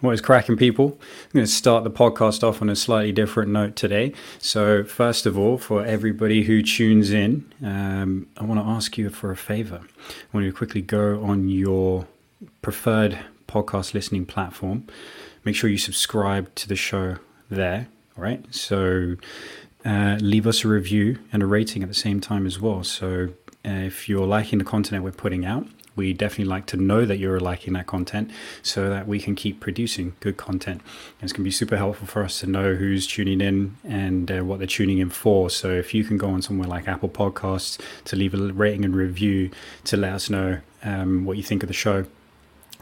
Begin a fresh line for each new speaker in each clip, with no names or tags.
What is cracking, people? I'm going to start the podcast off on a slightly different note today. So, first of all, for everybody who tunes in, um, I want to ask you for a favor. I want you to quickly go on your preferred podcast listening platform. Make sure you subscribe to the show there. All right. So, uh, leave us a review and a rating at the same time as well. So, uh, if you're liking the content we're putting out, we definitely like to know that you're liking that content so that we can keep producing good content. And it's going to be super helpful for us to know who's tuning in and uh, what they're tuning in for. So if you can go on somewhere like Apple Podcasts to leave a rating and review to let us know um, what you think of the show,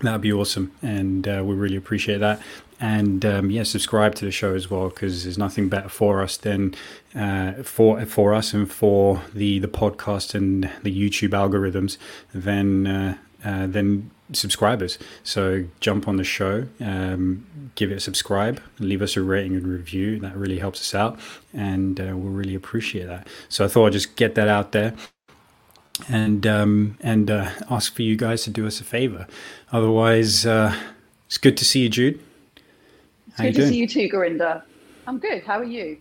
that'd be awesome. And uh, we really appreciate that and um, yeah, subscribe to the show as well because there's nothing better for us than uh, for for us and for the the podcast and the YouTube algorithms than uh, uh, than subscribers. So jump on the show, um, give it a subscribe, leave us a rating and review. That really helps us out, and uh, we'll really appreciate that. So I thought I'd just get that out there and um, and uh, ask for you guys to do us a favor. Otherwise, uh, it's good to see you, Jude.
How good to doing? see you too, Gurinder. I'm good. How are you?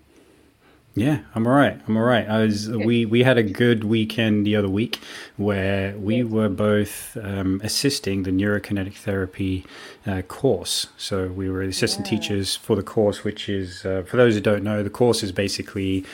Yeah, I'm all right. I'm all right. I was good. we we had a good weekend the other week where we yes. were both um, assisting the neurokinetic therapy uh, course. So we were assistant yeah. teachers for the course, which is uh, for those who don't know, the course is basically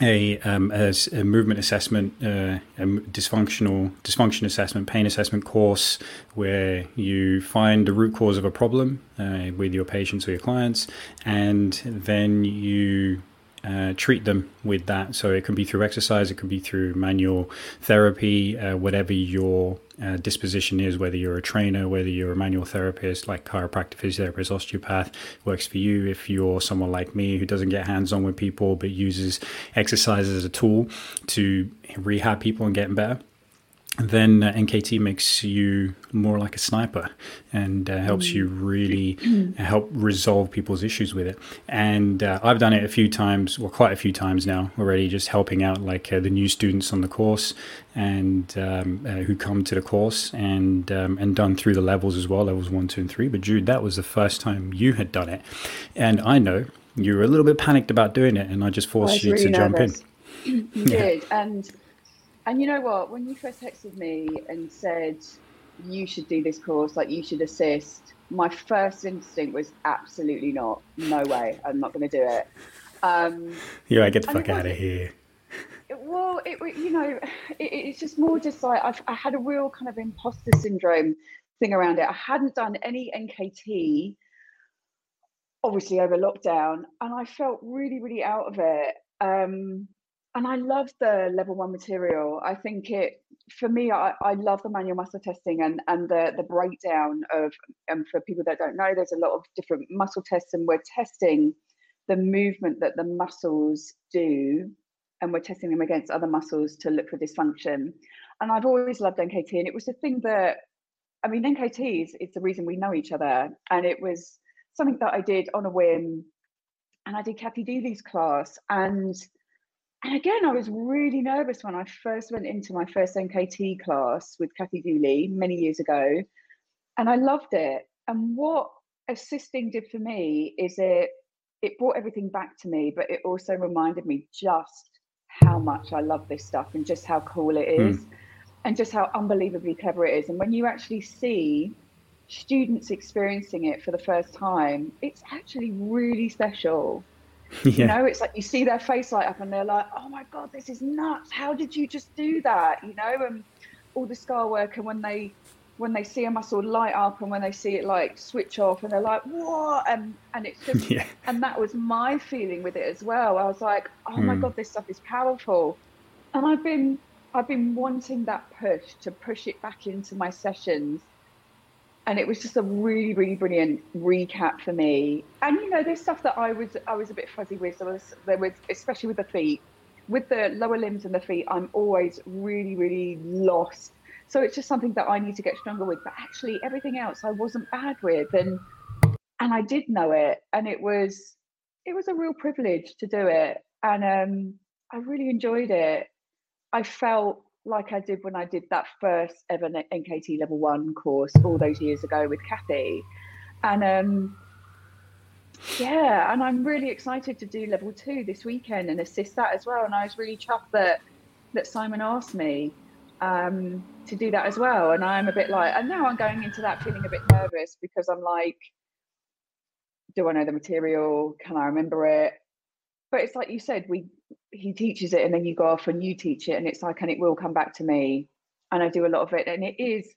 a, um, a, a, movement assessment, uh, a dysfunctional dysfunction assessment, pain assessment course where you find the root cause of a problem uh, with your patients or your clients, and then you uh, treat them with that. So it can be through exercise, it can be through manual therapy, uh, whatever your uh, disposition is, whether you're a trainer, whether you're a manual therapist, like chiropractor, physiotherapist, osteopath, works for you. If you're someone like me who doesn't get hands on with people but uses exercise as a tool to rehab people and get them better then uh, NKT makes you more like a sniper and uh, helps you mm. really help resolve people's issues with it. And uh, I've done it a few times, well, quite a few times now already, just helping out like uh, the new students on the course and um, uh, who come to the course and um, and done through the levels as well, levels one, two, and three. But Jude, that was the first time you had done it, and I know you were a little bit panicked about doing it, and I just forced I you really to nervous. jump
in. you yeah. did, and and you know what? When you first texted me and said you should do this course, like you should assist, my first instinct was absolutely not. No way. I'm not going to do it. Um,
yeah, get the fuck out of here.
It, well, it you know, it, it's just more just like I've, I had a real kind of imposter syndrome thing around it. I hadn't done any NKT, obviously over lockdown, and I felt really, really out of it. Um, and I love the level one material. I think it for me, I, I love the manual muscle testing and and the the breakdown of and for people that don't know, there's a lot of different muscle tests, and we're testing the movement that the muscles do, and we're testing them against other muscles to look for dysfunction. And I've always loved NKT, and it was the thing that I mean, NKT is it's the reason we know each other, and it was something that I did on a whim, and I did Kathy Dooley's class, and and again, I was really nervous when I first went into my first NKT class with Kathy Dooley many years ago, and I loved it. And what assisting did for me is it it brought everything back to me, but it also reminded me just how much I love this stuff and just how cool it is, mm. and just how unbelievably clever it is. And when you actually see students experiencing it for the first time, it's actually really special. Yeah. You know, it's like you see their face light up and they're like, oh my God, this is nuts. How did you just do that? You know, and all the scar work and when they when they see a muscle light up and when they see it like switch off and they're like, what? And and it's just yeah. and that was my feeling with it as well. I was like, oh mm. my hmm. God, this stuff is powerful. And I've been I've been wanting that push to push it back into my sessions and it was just a really really brilliant recap for me. And you know there's stuff that i was i was a bit fuzzy with there was there was especially with the feet. With the lower limbs and the feet i'm always really really lost. So it's just something that i need to get stronger with. But actually everything else i wasn't bad with and and i did know it. And it was it was a real privilege to do it. And um i really enjoyed it. I felt like I did when I did that first ever NKT level one course all those years ago with Kathy. And um, yeah, and I'm really excited to do level two this weekend and assist that as well. And I was really chuffed that that Simon asked me um, to do that as well. And I'm a bit like, and now I'm going into that feeling a bit nervous because I'm like, do I know the material? Can I remember it? But it's like you said, we he teaches it and then you go off and you teach it, and it's like, and it will come back to me. And I do a lot of it, and it is.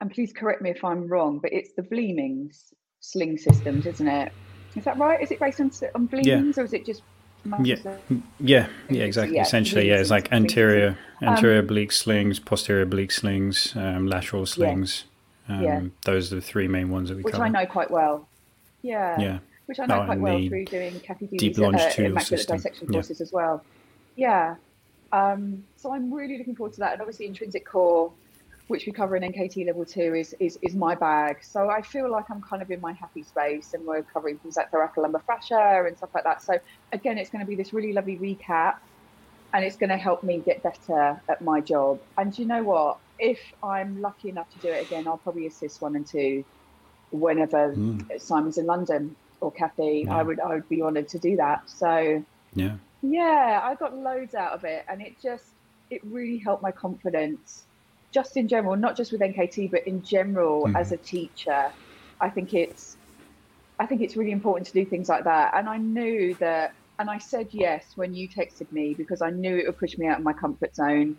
And please correct me if I'm wrong, but it's the Vleemings sling systems, isn't it? Is that right? Is it based on on Vleemings, yeah. or is it just
yeah, yeah, yeah, exactly. Yeah, Essentially, yeah, it's like anterior, anterior um, oblique slings, posterior oblique slings, um, lateral slings. Yeah. Um, yeah. Those are the three main ones that we
Which
cover.
I know quite well. Yeah.
Yeah.
Which I know oh, quite well through doing Kathy Deep longitudinal uh, system. dissection courses yeah. as well. Yeah. Um, so I'm really looking forward to that, and obviously intrinsic core which we cover in NKT level two, is, is is my bag. So I feel like I'm kind of in my happy space, and we're covering things like thoracolumbar fascia and stuff like that. So again, it's going to be this really lovely recap, and it's going to help me get better at my job. And you know what? If I'm lucky enough to do it again, I'll probably assist one and two whenever mm. Simon's in London or Kathy. Yeah. I would I would be honoured to do that. So
yeah,
yeah, I got loads out of it, and it just it really helped my confidence just in general, not just with NKT, but in general mm. as a teacher, I think it's I think it's really important to do things like that. And I knew that, and I said yes when you texted me because I knew it would push me out of my comfort zone,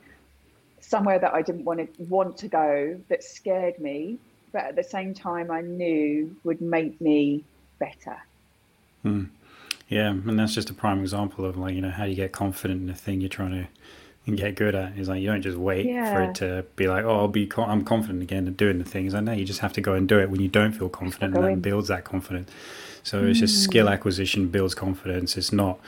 somewhere that I didn't want to want to go, that scared me, but at the same time I knew would make me better.
Mm. Yeah, and that's just a prime example of like you know how you get confident in the thing you're trying to and get good at. Is like you don't just wait yeah. for it to be like, oh, I'll be, I'm confident again at doing the things. I know you just have to go and do it when you don't feel confident, and that builds that confidence. So mm. it's just skill mm. acquisition builds confidence. It's not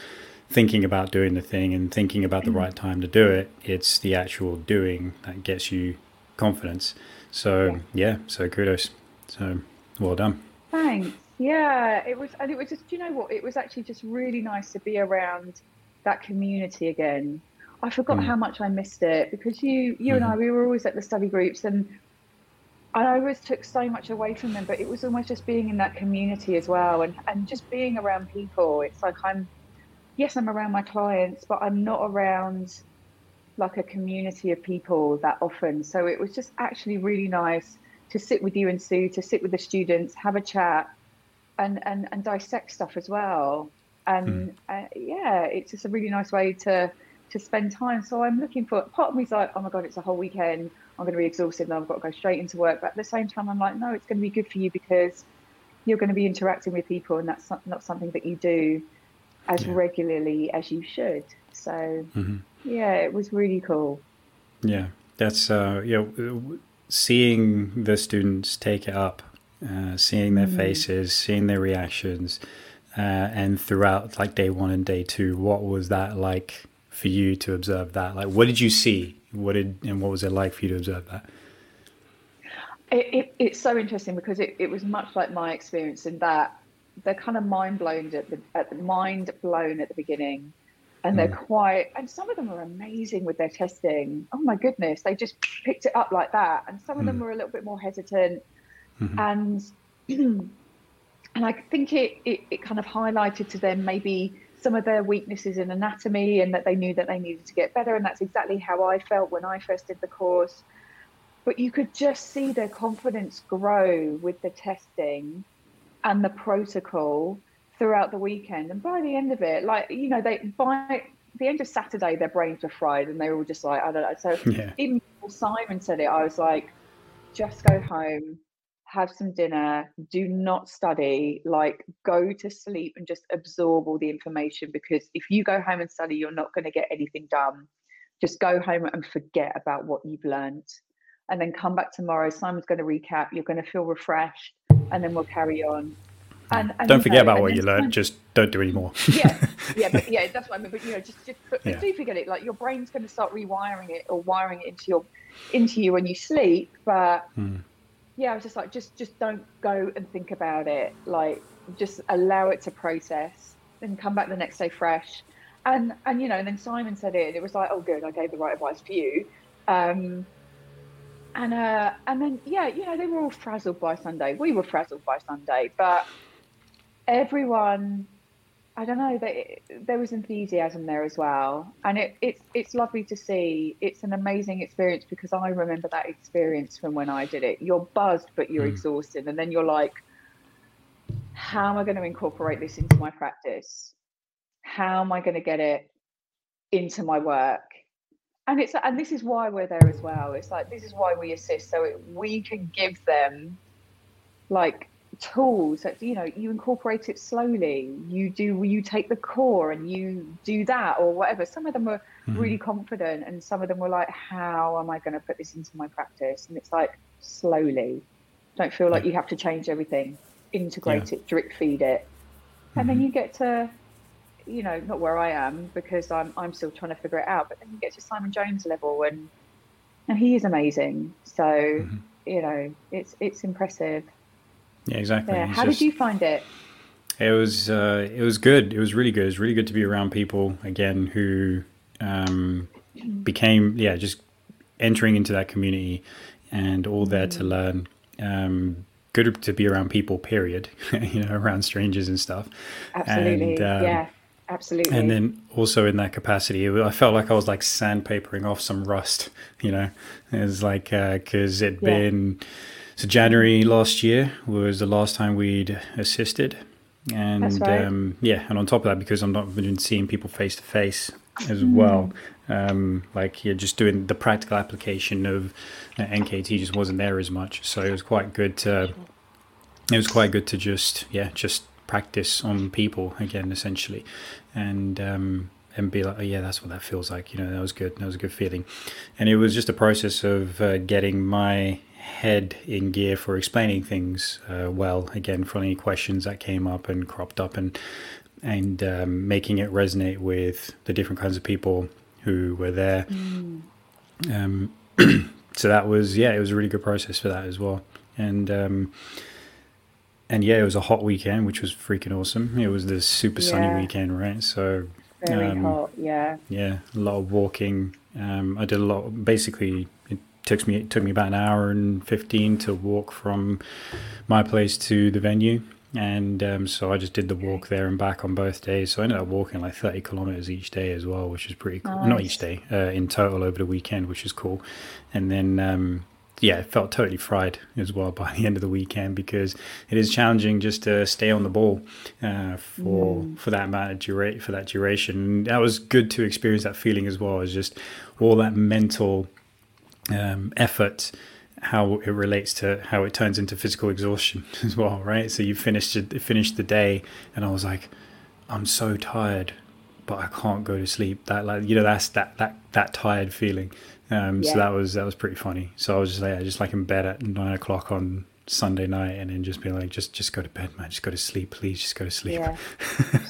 thinking about doing the thing and thinking about the mm. right time to do it. It's the actual doing that gets you confidence. So yeah, yeah so kudos. So well done.
Thanks. Yeah, it was, and it was just, you know what? It was actually just really nice to be around that community again I forgot mm. how much I missed it because you, you mm-hmm. and I, we were always at the study groups, and I always took so much away from them. But it was almost just being in that community as well, and and just being around people. It's like I'm, yes, I'm around my clients, but I'm not around like a community of people that often. So it was just actually really nice to sit with you and Sue, to sit with the students, have a chat, and and and dissect stuff as well. And mm. uh, yeah, it's just a really nice way to to spend time. So I'm looking for part of me's like, oh my god, it's a whole weekend. I'm going to be exhausted and I've got to go straight into work. But at the same time, I'm like, no, it's going to be good for you because you're going to be interacting with people, and that's not something that you do as yeah. regularly as you should. So mm-hmm. yeah, it was really cool.
Yeah, that's uh, you know, seeing the students take it up, uh, seeing their mm. faces, seeing their reactions. Uh, and throughout like day one and day two, what was that like for you to observe that? Like, what did you see? What did and what was it like for you to observe that?
It, it, it's so interesting because it, it was much like my experience in that they're kind of mind blown at the, at the mind blown at the beginning, and they're mm. quite and some of them are amazing with their testing. Oh my goodness, they just picked it up like that, and some of mm. them were a little bit more hesitant, mm-hmm. and and I think it, it it kind of highlighted to them maybe some of their weaknesses in anatomy and that they knew that they needed to get better. And that's exactly how I felt when I first did the course. But you could just see their confidence grow with the testing and the protocol throughout the weekend. And by the end of it, like, you know, they by the end of Saturday, their brains were fried and they were all just like, I don't know. So yeah. even before Simon said it, I was like, just go home, have some dinner, do not study, like go to sleep and just absorb all the information because if you go home and study, you're not going to get anything done. Just go home and forget about what you've learned. And then come back tomorrow. Simon's going to recap. You're going to feel refreshed, and then we'll carry on.
And, and don't forget know, about what you learned. Just don't do any more.
yeah, yeah, but yeah, that's what I mean. But you know, just just but, yeah. do forget it. Like your brain's going to start rewiring it or wiring it into your into you when you sleep. But mm yeah, I was just like, just just don't go and think about it. Like, just allow it to process, and come back the next day fresh. And and you know, and then Simon said it, and it was like, oh, good, I gave the right advice for you. Um, and uh, and then yeah, you know, they were all frazzled by Sunday. We were frazzled by Sunday, but everyone, I don't know, they, there was enthusiasm there as well, and it, it's it's lovely to see. It's an amazing experience because I remember that experience from when I did it. You're buzzed, but you're mm. exhausted, and then you're like, how am I going to incorporate this into my practice? How am I going to get it into my work? and it's and this is why we're there as well it's like this is why we assist so it, we can give them like tools that you know you incorporate it slowly you do you take the core and you do that or whatever some of them were mm-hmm. really confident and some of them were like how am i going to put this into my practice and it's like slowly don't feel like you have to change everything integrate yeah. it drip feed it and mm-hmm. then you get to you know, not where I am because I'm I'm still trying to figure it out. But then you get to Simon Jones level, and and he is amazing. So mm-hmm. you know, it's it's impressive.
Yeah, exactly.
Yeah. How just, did you find it?
It was uh, it was good. It was really good. It was really good to be around people again who um, became yeah just entering into that community and all there to mm. learn. Um, good to be around people. Period. you know, around strangers and stuff.
Absolutely. And, um, yeah. Absolutely.
And then also in that capacity, I felt like I was like sandpapering off some rust, you know, it was like, because uh, it'd yeah. been, so January last year was the last time we'd assisted. And right. um, yeah, and on top of that, because I'm not been seeing people face to face as mm. well, um, like you're just doing the practical application of uh, NKT just wasn't there as much. So it was quite good to, it was quite good to just, yeah, just practice on people again, essentially, and um, and be like, oh yeah, that's what that feels like. You know, that was good. That was a good feeling, and it was just a process of uh, getting my head in gear for explaining things uh, well. Again, for any questions that came up and cropped up, and and um, making it resonate with the different kinds of people who were there. Mm. Um, so that was yeah, it was a really good process for that as well, and um, and yeah, it was a hot weekend, which was freaking awesome. It was the super sunny weekend, right? So
very um, hot, yeah.
Yeah, a lot of walking. Um, I did a lot. Basically, took me it took me about an hour and fifteen to walk from my place to the venue, and um, so I just did the walk there and back on both days. So I ended up walking like thirty kilometers each day as well, which is pretty cool. Nice. Not each day, uh, in total over the weekend, which is cool. And then um, yeah, it felt totally fried as well by the end of the weekend because it is challenging just to stay on the ball uh, for mm. for that amount of dura- for that duration. That was good to experience that feeling as well as just all that mental um, effort how it relates to how it turns into physical exhaustion as well, right? So you finished it finished the day, and I was like, I'm so tired, but I can't go to sleep. That like you know that's that that that tired feeling. Um, yeah. So that was that was pretty funny. So I was just like, just like in bed at nine o'clock on Sunday night, and then just be like, just just go to bed, man. Just go to sleep, please. Just go to sleep. Yeah.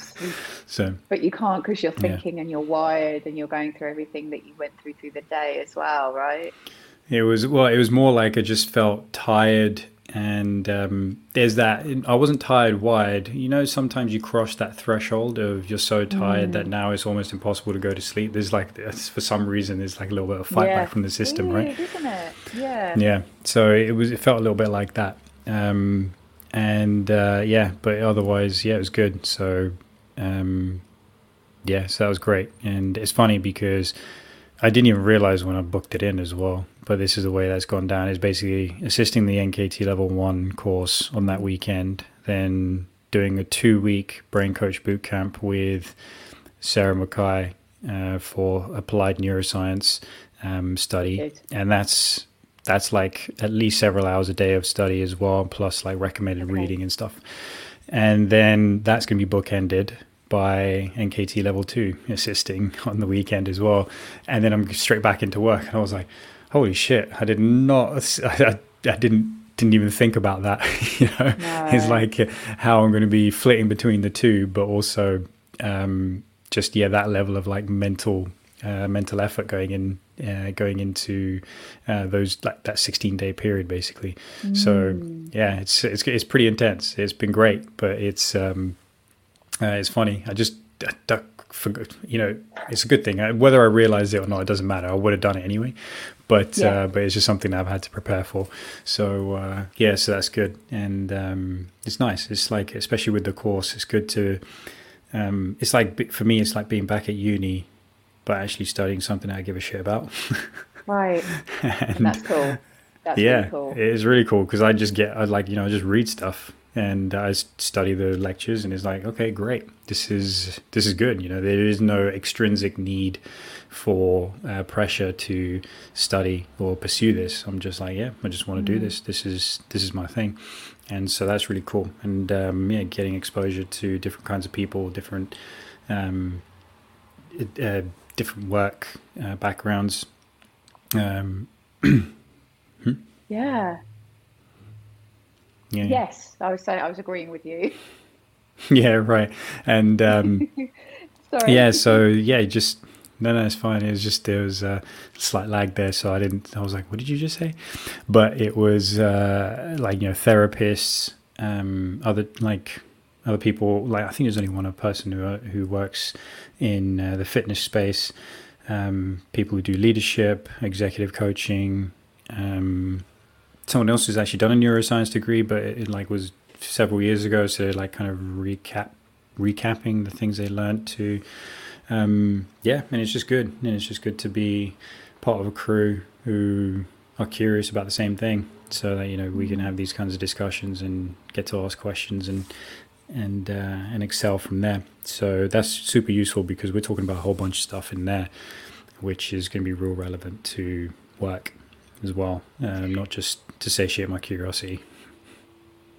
so,
but you can't because you're thinking yeah. and you're wired, and you're going through everything that you went through through the day as well, right?
It was well. It was more like I just felt tired and um, there's that i wasn't tired wide. You know sometimes you cross that threshold of you're so tired mm. that now it's almost impossible to go to sleep. There's like for some reason there's like a little bit of fight yeah. back from the system
Weird,
right
isn't it? Yeah.
Yeah. So it was it felt a little bit like that. Um, and uh, yeah but otherwise yeah it was good. So um, yeah so that was great. And it's funny because I didn't even realize when I booked it in as well. But this is the way that's gone down: is basically assisting the NKT Level One course on that weekend, then doing a two-week brain coach boot camp with Sarah McKay uh, for applied neuroscience um, study, Good. and that's that's like at least several hours a day of study as well, plus like recommended okay. reading and stuff. And then that's going to be bookended by NKT level two assisting on the weekend as well. And then I'm straight back into work. And I was like, holy shit, I did not, I, I didn't, didn't even think about that. you know, no. it's like how I'm going to be flitting between the two, but also um, just, yeah, that level of like mental, uh, mental effort going in, uh, going into uh, those like that 16 day period basically. Mm. So yeah, it's, it's, it's pretty intense. It's been great, but it's, um, uh, it's funny. I just for you know it's a good thing. Whether I realize it or not it doesn't matter. I would have done it anyway. But yeah. uh, but it's just something that I've had to prepare for. So uh, yeah so that's good. And um, it's nice. It's like especially with the course it's good to um, it's like for me it's like being back at uni but actually studying something I give a shit about.
Right. And, and that's cool. That's
yeah
really cool.
it is really cool because I just get I like you know I just read stuff and I study the lectures, and it's like, okay, great, this is this is good. You know, there is no extrinsic need for uh, pressure to study or pursue this. I'm just like, yeah, I just want to mm-hmm. do this. This is this is my thing, and so that's really cool. And um, yeah, getting exposure to different kinds of people, different um, uh, different work uh, backgrounds. Um,
hmm? Yeah, yeah. Yes, I was saying I was agreeing with you.
yeah, right. And um, yeah, so yeah, just no, no, it's fine. It was just there was a slight lag there, so I didn't. I was like, "What did you just say?" But it was uh, like you know, therapists, um, other like other people. Like I think there's only one person who uh, who works in uh, the fitness space. Um, people who do leadership, executive coaching, um, someone else who's actually done a neuroscience degree, but it, it like was several years ago. So like kind of recap, recapping the things they learned to, um, yeah, and it's just good. And it's just good to be part of a crew who are curious about the same thing, so that you know we can have these kinds of discussions and get to ask questions and and uh, and excel from there. So that's super useful because we're talking about a whole bunch of stuff in there, which is going to be real relevant to work as well, um, not just to satiate my curiosity.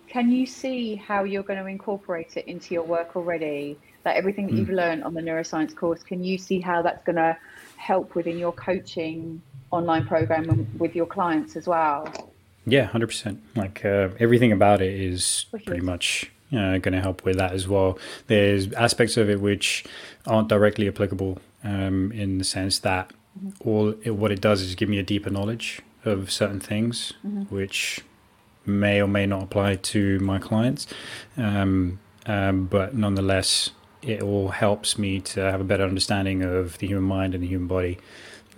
Can you see how you're going to incorporate it into your work already? Like everything that mm. you've learned on the neuroscience course, can you see how that's going to help within your coaching online program with your clients as well?
Yeah, hundred percent. Like uh, everything about it is pretty much uh, going to help with that as well. There's aspects of it which aren't directly applicable um, in the sense that mm-hmm. all it, what it does is give me a deeper knowledge of certain things, mm-hmm. which may or may not apply to my clients. Um, um, but nonetheless, it all helps me to have a better understanding of the human mind and the human body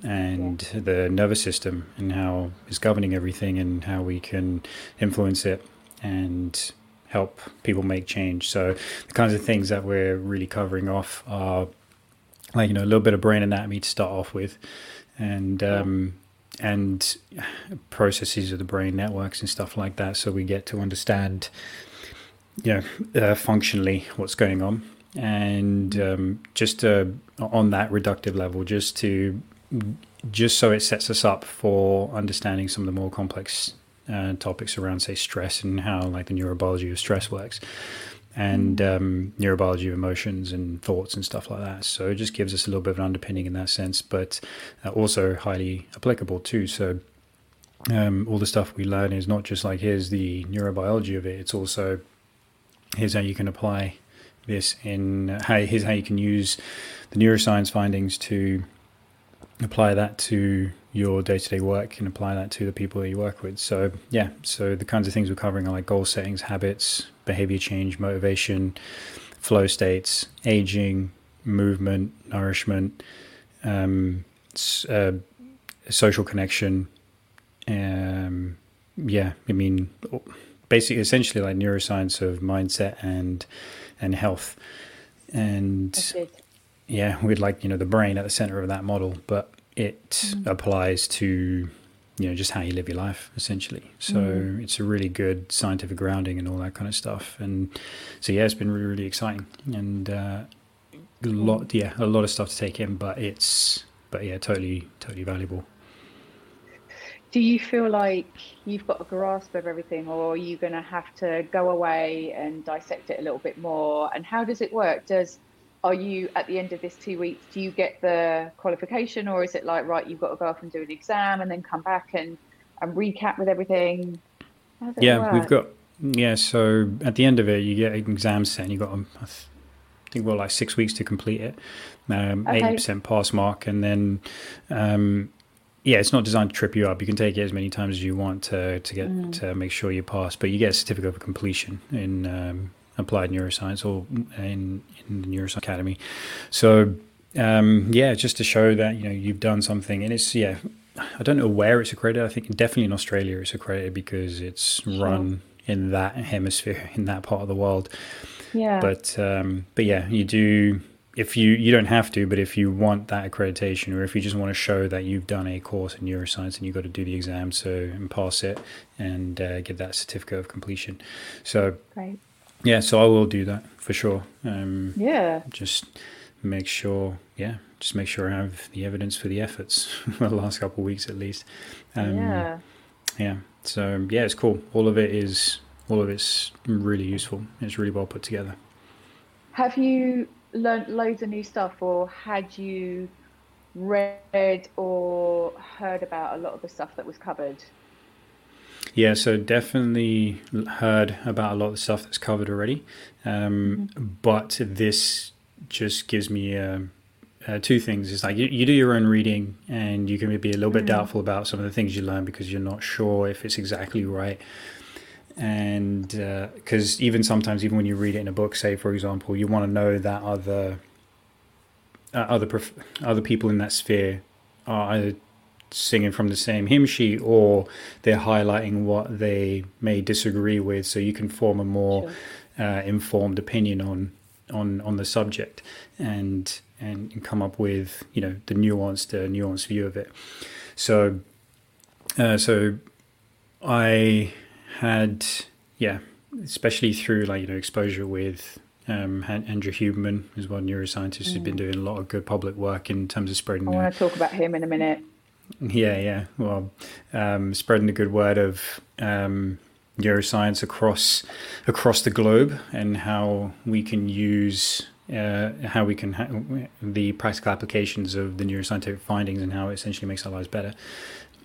and yeah. the nervous system and how it's governing everything and how we can influence it and help people make change. So the kinds of things that we're really covering off are like you know a little bit of brain anatomy to start off with, and um, and processes of the brain networks and stuff like that. So we get to understand, you know, uh, functionally what's going on, and um, just uh, on that reductive level, just to just so it sets us up for understanding some of the more complex uh, topics around, say, stress and how like the neurobiology of stress works and um, neurobiology of emotions and thoughts and stuff like that. So it just gives us a little bit of an underpinning in that sense, but uh, also highly applicable too. So um, all the stuff we learn is not just like here's the neurobiology of it; it's also here's how you can apply this in uh, how here's how you can use the neuroscience findings to apply that to your day-to-day work and apply that to the people that you work with so yeah so the kinds of things we're covering are like goal settings habits behavior change, motivation, flow states, aging, movement, nourishment, um, uh, social connection. Um, yeah, I mean, basically, essentially, like neuroscience of mindset and and health, and yeah, we'd like you know the brain at the center of that model, but it mm-hmm. applies to you know just how you live your life essentially. So mm. it's a really good scientific grounding and all that kind of stuff. And so yeah it's been really really exciting. And uh, a lot yeah a lot of stuff to take in but it's but yeah totally totally valuable.
Do you feel like you've got a grasp of everything or are you going to have to go away and dissect it a little bit more? And how does it work? Does are you at the end of this two weeks do you get the qualification or is it like right you've got to go off and do an exam and then come back and and recap with everything
yeah work? we've got yeah so at the end of it you get an exam set and you've got um, I think well like six weeks to complete it um, okay. 80% pass mark and then um, yeah, it's not designed to trip you up. You can take it as many times as you want to to get mm. to make sure you pass, but you get a certificate of completion in um, applied neuroscience or in, in the neuroscience academy. So um, yeah, just to show that you know you've done something, and it's yeah. I don't know where it's accredited. I think definitely in Australia it's accredited because it's sure. run in that hemisphere, in that part of the world.
Yeah.
But um, but yeah, you do if you you don't have to, but if you want that accreditation, or if you just want to show that you've done a course in neuroscience and you've got to do the exam so and pass it and uh, get that certificate of completion. So
Great.
Yeah, so I will do that for sure. Um,
yeah,
just make sure, yeah, just make sure I have the evidence for the efforts for the last couple of weeks at least.
Um, yeah,
yeah. So yeah, it's cool. All of it is all of it's really useful. It's really well put together.
Have you learned loads of new stuff, or had you read or heard about a lot of the stuff that was covered?
Yeah, so definitely heard about a lot of the stuff that's covered already. Um, mm-hmm. But this just gives me uh, uh, two things. It's like you, you, do your own reading and you can be a little bit mm-hmm. doubtful about some of the things you learn because you're not sure if it's exactly right and because uh, even sometimes even when you read it in a book say for example you want to know that other uh, other prof- other people in that sphere are either singing from the same hymn sheet or they're highlighting what they may disagree with so you can form a more sure. uh, informed opinion on on on the subject and and come up with you know the nuanced uh, nuanced view of it so uh, so I had, yeah, especially through like, you know, exposure with um, Andrew Huberman as one neuroscientist mm. who's been mm. doing a lot of good public work in terms of spreading.
I want to talk about him in a minute.
Yeah, yeah. Well, um, spreading the good word of um, neuroscience across across the globe and how we can use uh, how we can ha- the practical applications of the neuroscientific findings and how it essentially makes our lives better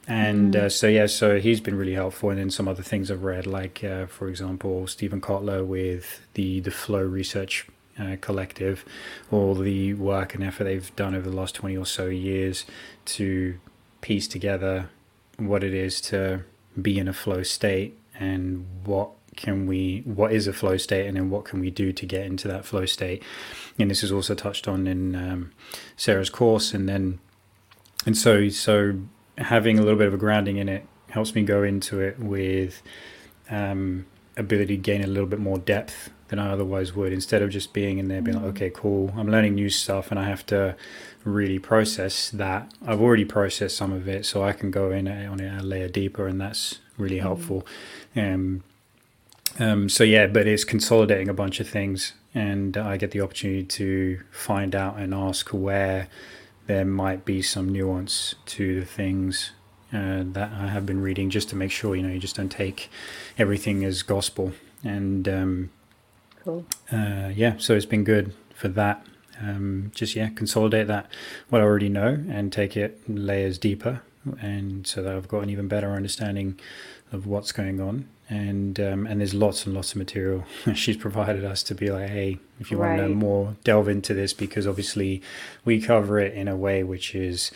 and mm. uh, so yeah so he's been really helpful and then some other things i've read like uh, for example steven kotler with the the flow research uh, collective all the work and effort they've done over the last 20 or so years to piece together what it is to be in a flow state and what can we what is a flow state and then what can we do to get into that flow state. And this is also touched on in um, sarah's course and then and so so having a little bit of a grounding in it helps me go into it with um, ability to gain a little bit more depth than I otherwise would. Instead of just being in there, being like, mm. okay, cool, I'm learning new stuff, and I have to really process that. I've already processed some of it, so I can go in on it a layer deeper, and that's really mm. helpful. Um, um, so yeah, but it's consolidating a bunch of things, and I get the opportunity to find out and ask where there might be some nuance to the things uh, that I have been reading, just to make sure you know you just don't take everything as gospel. And um,
cool.
uh, yeah, so it's been good for that. Um, just yeah, consolidate that what I already know and take it layers deeper, and so that I've got an even better understanding of what's going on and um, and there's lots and lots of material she's provided us to be like, hey, if you right. want to know more, delve into this because obviously we cover it in a way which is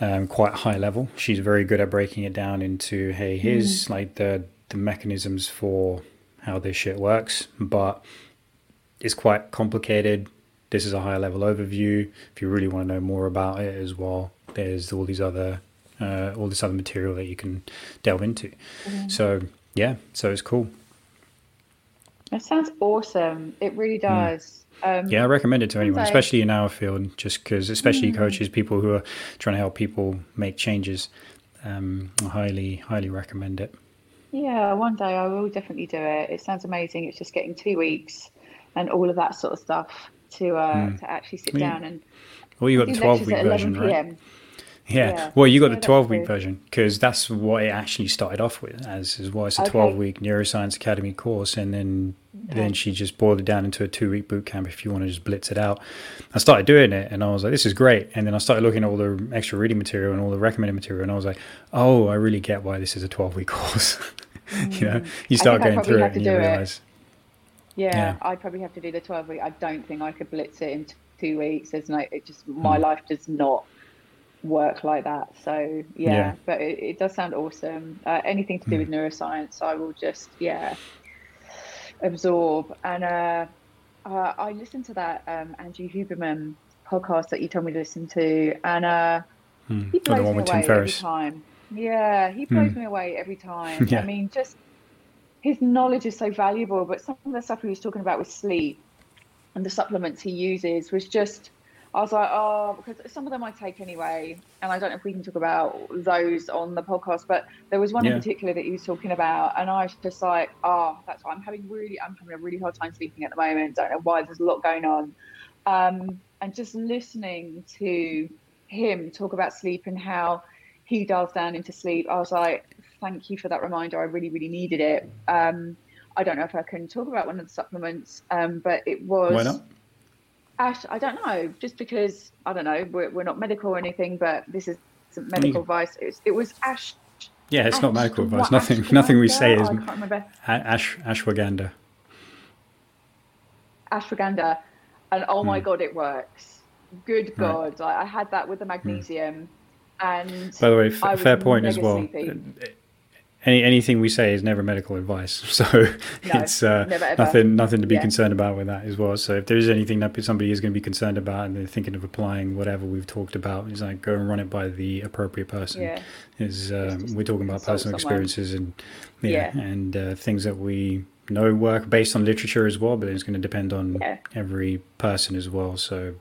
um, quite high level. She's very good at breaking it down into, hey, here's mm. like the the mechanisms for how this shit works, but it's quite complicated. This is a high level overview. If you really want to know more about it as well, there's all these other uh, all this other material that you can delve into. Mm. So yeah, so it's cool.
That sounds awesome. It really hmm. does.
Mm. Um, yeah, I recommend it to anyone, especially in our field, just because, especially mm. coaches, people who are trying to help people make changes. Um, I highly, highly recommend it.
Yeah, one day I will definitely do it. It sounds amazing. It's just getting two weeks and all of that sort of stuff to uh, mm. to actually sit well, down and.
Well, you got the twelve week version, right? Yeah. yeah. Well, you got the 12 week version because that's what it actually started off with as, as well. It's a okay. 12 week neuroscience academy course. And then, okay. then she just boiled it down into a two week boot camp if you want to just blitz it out. I started doing it and I was like, this is great. And then I started looking at all the extra reading material and all the recommended material. And I was like, oh, I really get why this is a 12 week course. Mm. you know, you start going through it and you realize.
Yeah, yeah, I'd probably have to do the 12 week. I don't think I could blitz it in two weeks. There's no, it just, my mm. life does not work like that. So yeah, yeah. but it, it, does sound awesome. Uh, anything to do with hmm. neuroscience, I will just yeah absorb. And uh, uh, I listened to that um, Andrew Huberman podcast that you told me to listen to, and uh,
Hmm.
he blows me
with Tim
away every time. Yeah, he blows
Hmm.
me away every time.
Yeah.
I mean, just his knowledge is so valuable, but some of the stuff he was talking about with sleep and the supplements he uses was just. I was like, oh, because some of them I take anyway, and I don't know if we can talk about those on the podcast, but there was one
Yeah.
in particular that he was talking about, and I was just like, oh, that's why I'm having really, I'm having a really hard time sleeping at the moment. Don't know why. There's a lot going on, um, and just listening to him talk about sleep and how he dials down into sleep, I was like, thank you for that reminder. I really, really needed it. Um, I don't know if I can talk about one of the supplements, um, but it was.
Why not?
Ash, I don't know, just because I don't know, we're, we're not medical or anything, but this is some medical advice. It was, it was Ash.
Yeah, it's not medical advice.
what,
Nothing.
ashwagandha?
Nothing we say is
I can't remember.
ash ashwagandha.
Ashwagandha, and oh my
Hmm.
god, it works. Good God, like, I had that with the magnesium, and
By the way, f-
I
fair point as well.
sleepy.
Any anything we say is never medical advice, so it's uh, nothing nothing to be
Yeah.
concerned about with that as well. So if there is anything that somebody is going to be concerned about and they're thinking of applying whatever we've talked about, is like go and run it by the appropriate person.
yeah,
Is um, we're talking about personal
someone.
experiences and yeah,
Yeah.
and uh, things that we know work based on literature as well, but it's going to depend on every person as well. So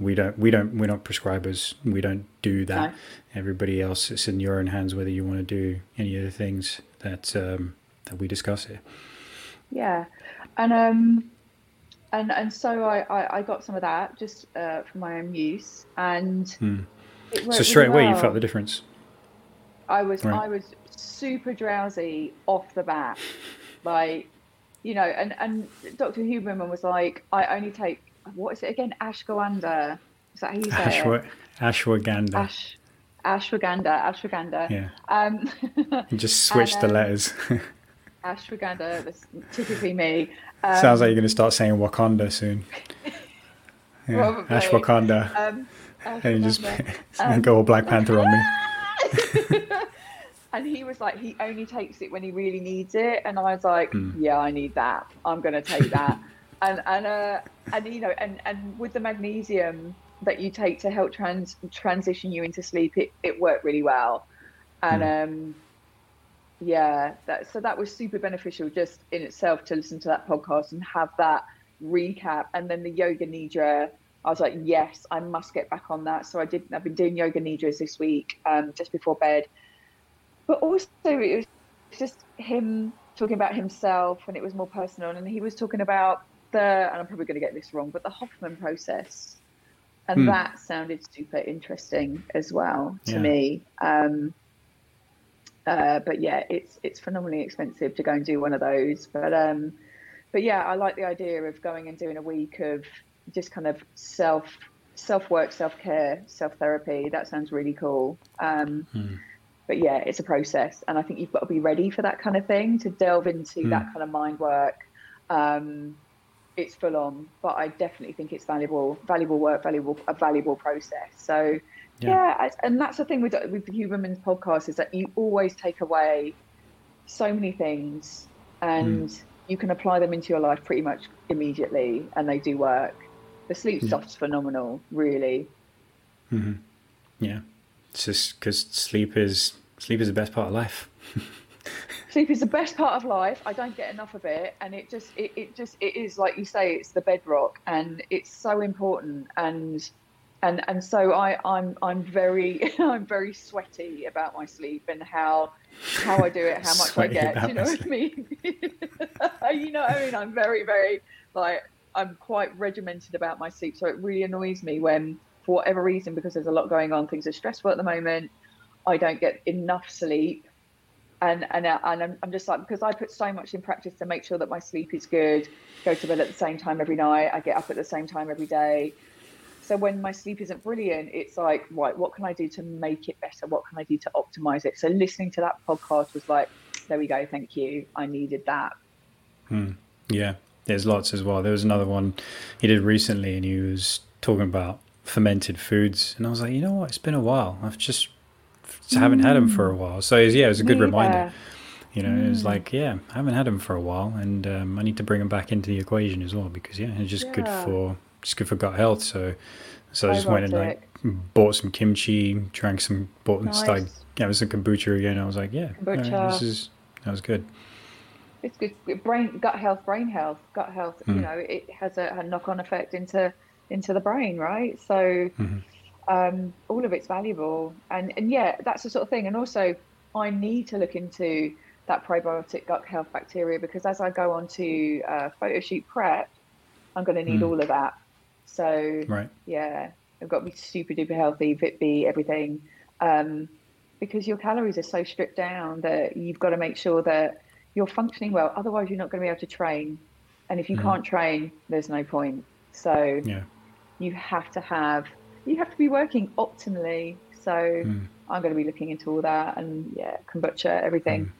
we don't we don't we're not prescribers. We don't do that.
No.
Everybody else, it's in your own hands whether you want to do any of the things that um, that we discuss here.
yeah, and um, and and so I, I, I got some of that just uh, for my own use, and it
So straight away you felt the difference.
I was
Right.
I was super drowsy off the bat, like you know, and and Dr. Huberman was like, I only take what is it again, ashwagandha. Is that how you say it?
Ashwa- ashwagandha.
Ash, ashwagandha, ashwagandha.
yeah,
Um,
you just switch the
um,
letters.
ashwagandha. That's typically me. Um,
Sounds like you're going to start saying Wakanda soon. Yeah.
Probably.
Ashwagandha.
Um,
and you just go all Black Panther on me.
and he was like, he only takes it when he really needs it, and I was like,
Hmm.
yeah, I need that. I'm gonna take that. And and uh and you know and and with the magnesium that you take to help trans transition you into sleep, it it worked really well, and um. Yeah, that, so that was super beneficial just in itself to listen to that podcast and have that recap. And then the yoga nidra, I was like, yes, I must get back on that. So I did. I've been doing yoga nidras this week, um, just before bed. But also, it was just him talking about himself, and it was more personal. And he was talking about the, and I'm probably going to get this wrong, but the Hoffman process, and
Hmm.
that sounded super interesting as well to
Yeah.
me. Um, uh, but yeah, it's it's phenomenally expensive to go and do one of those. But um, but yeah, I like the idea of going and doing a week of just kind of self self work, self care, self therapy. That sounds really cool. Um,
Hmm.
But yeah, it's a process, and I think you've got to be ready for that kind of thing to delve into that
Hmm.
kind of mind work. Um, it's full on, but I definitely think it's valuable, valuable work, valuable a valuable process. So
Yeah.
yeah, and that's the thing with with the Huberman's podcast is that you always take away so many things, and you can apply them into your life pretty much immediately, and they do work. The sleep
Yeah.
stuff's phenomenal, really.
hmm Yeah, it's just because sleep is sleep is the best part of life.
Sleep is the best part of life. I don't get enough of it, and it just it, it just it is like you say, it's the bedrock, and it's so important. And and and so I I'm I'm very I'm very sweaty about my sleep and how how I do it, how much I get. You know what I mean? you know what I mean? I'm very very like I'm quite regimented about my sleep, so it really annoys me when for whatever reason because there's a lot going on, things are stressful at the moment. I don't get enough sleep and and uh, and I'm, I'm just like because I put so much in practice to make sure that my sleep is good. Go to bed at the same time every night. I get up at the same time every day. So when my sleep isn't brilliant, it's like right, what can I do to make it better? What can I do to optimize it? So listening to that podcast was like, there we go, thank you. I needed that.
Hmm. Yeah, there's lots as well. There was another one he did recently, and he was talking about fermented foods, and I was like, you know what? It's been a while. I've just, just haven't had them for a while. So yeah, it was a good
Me
reminder.
either.
You know, it's like, yeah, I haven't had them for a while, and um, I need to bring them back into the equation as well because yeah, it's just good for just good for gut health. So, so I just went and like bought some kimchi, drank some, bought and started
Nice.
having some kombucha again. I was like, yeah, uh, this is that was good.
it's good brain gut health brain health gut health you
Mm.
know it has a, a knock-on effect into into the brain right so
Mhm.
Um all of it's valuable and and yeah that's the sort of thing and also i need to look into that probiotic gut health bacteria because as i go on to uh, photo shoot prep i'm going to need
Mm.
all of that so
Right.
yeah i've got to be super duper healthy fit be everything um because your calories are so stripped down that you've got to make sure that you're functioning well. Otherwise, you're not going to be able to train. And if you
Mhm.
can't train, there's no point. So
Yeah.
you have to have, you have to be working optimally. So
Mm.
I'm going to be looking into all that and yeah, kombucha, everything.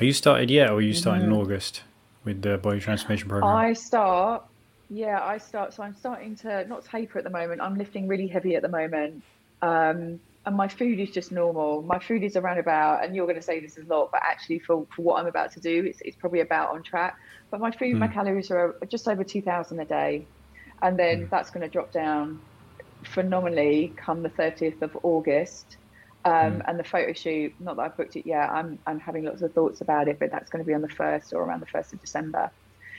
Are you started yet, or are you starting in. August with the body transformation program?
I start, yeah, I start. So I'm starting to not taper at the moment. I'm lifting really heavy at the moment. Um, and my food is just normal. My food is around about, and you're going to say this is a lot, but actually for, for what I'm about to do, it's, it's probably about on track. But my food, my
Mm.
calories are just over 2,000 a day. And then
Mm.
that's going to drop down phenomenally come the 30th of August. Um,
Mm.
And the photo shoot, not that I've booked it yet, I'm, I'm having lots of thoughts about it, but that's going to be on the 1st or around the 1st of December.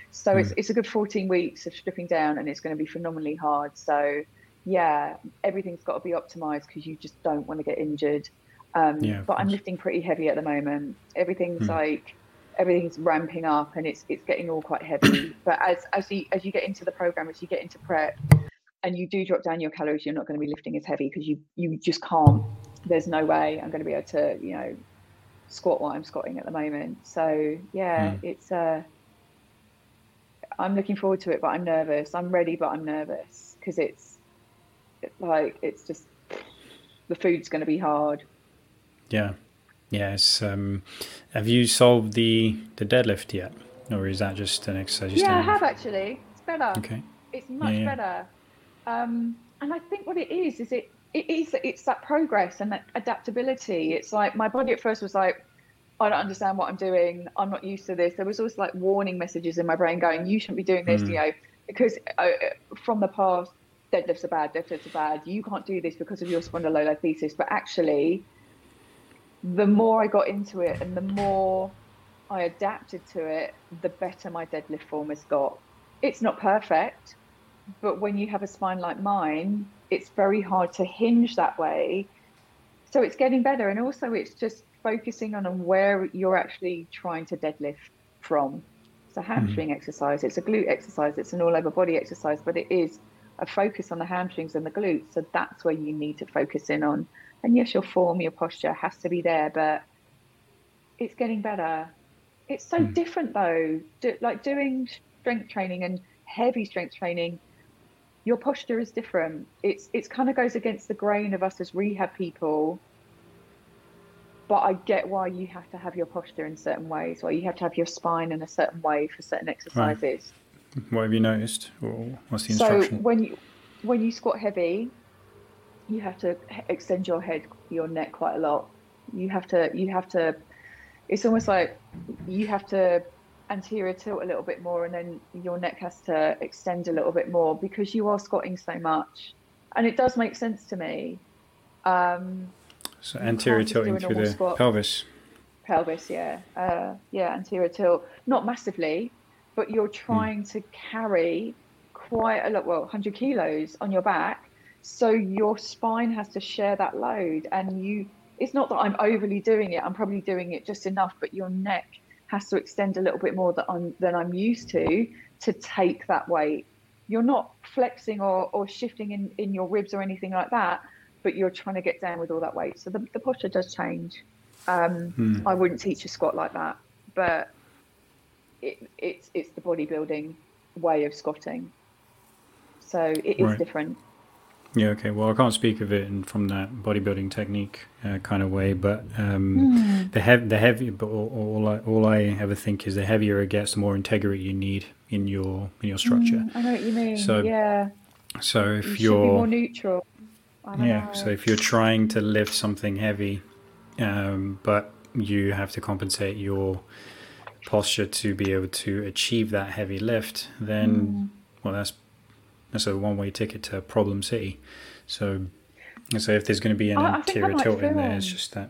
So it's,
Mm.
it's a good 14 weeks of stripping down and it's going to be phenomenally hard. So, yeah, everything's got to be optimized because you just don't want to get injured. Um,
Yeah,
but I'm lifting pretty heavy at the moment. Everything's
Mm.
like, everything's ramping up and it's it's getting all quite heavy. but as as you as you get into the program, as you get into prep, and you do drop down your calories, you're not going to be lifting as heavy because you you just can't. There's no way I'm going to be able to you know squat what I'm squatting at the moment. So yeah,
Mm.
it's uh I'm looking forward to it, but I'm nervous. I'm ready, but I'm nervous because it's like it's just the food's going to be hard.
Yeah. Yes. Um, have you solved the the deadlift yet, or is that just an exercise?
yeah, I have actually. It's better.
Okay.
It's much
yeah.
better. Um, and I think what it is is it it is it's that progress and that adaptability. It's like my body at first was like, I don't understand what I'm doing. I'm not used to this. There was always like warning messages in my brain going, you shouldn't be doing this,
Mm.
you know, because uh, from the past, deadlifts are bad, deadlifts are bad. You can't do this because of your spondylolisthesis. But actually, the more I got into it and the more I adapted to it, the better my deadlift form has got. It's not perfect, but when you have a spine like mine, it's very hard to hinge that way. So it's getting better. And also, it's just focusing on where you're actually trying to deadlift from. It's a hamstring exercise, it's a glute exercise, it's an all over body exercise, but it is a focus on the hamstrings and the glutes. So that's where you need to focus in on. And yes, your form, your posture has to be there, but it's getting better. It's so
Mm.
different though. Do, like doing strength training and heavy strength training, your posture is different. It's it's kind of goes against the grain of us as rehab people. But I get why you have to have your posture in certain ways, why you have to have your spine in a certain way for certain exercises.
What have you noticed, or what's the
So when you when you squat heavy, you have to extend your head, your neck quite a lot. You have to you have to. It's almost like you have to anterior tilt a little bit more, and then your neck has to extend a little bit more because you are squatting so much, and it does make sense to me. Um,
so anterior
can't just do a
tilting through the
squat.
pelvis.
pelvis yeah uh, yeah anterior tilt not massively but you're
Hmm.
trying to carry quite a lot well 100 kilos on your back so your spine has to share that load and you it's not that i'm overly doing it i'm probably doing it just enough but your neck has to extend a little bit more than i'm than i'm used to to take that weight you're not flexing or, or shifting in, in your ribs or anything like that but you're trying to get down with all that weight so the, the posture does change um,
Hmm.
I wouldn't teach a squat like that, but it, it's it's the bodybuilding way of squatting, so it is
Right.
different.
Yeah. Okay. Well, I can't speak of it in, from that bodybuilding technique uh, kind of way, but um,
Hmm.
the heavy, the heavy, but all, all I all I ever think is the heavier it gets, the more integrity you need in your in your structure.
Mm, I know what you mean.
So,
yeah,
So if
should
you're
more neutral.
Yeah.
know.
So if you're trying to lift something heavy, um, but you have to compensate your posture to be able to achieve that heavy lift, then mm. well, that's that's a one-way ticket to problem city. So, so if there's going to be an I, anterior I tilt in there, it's just that.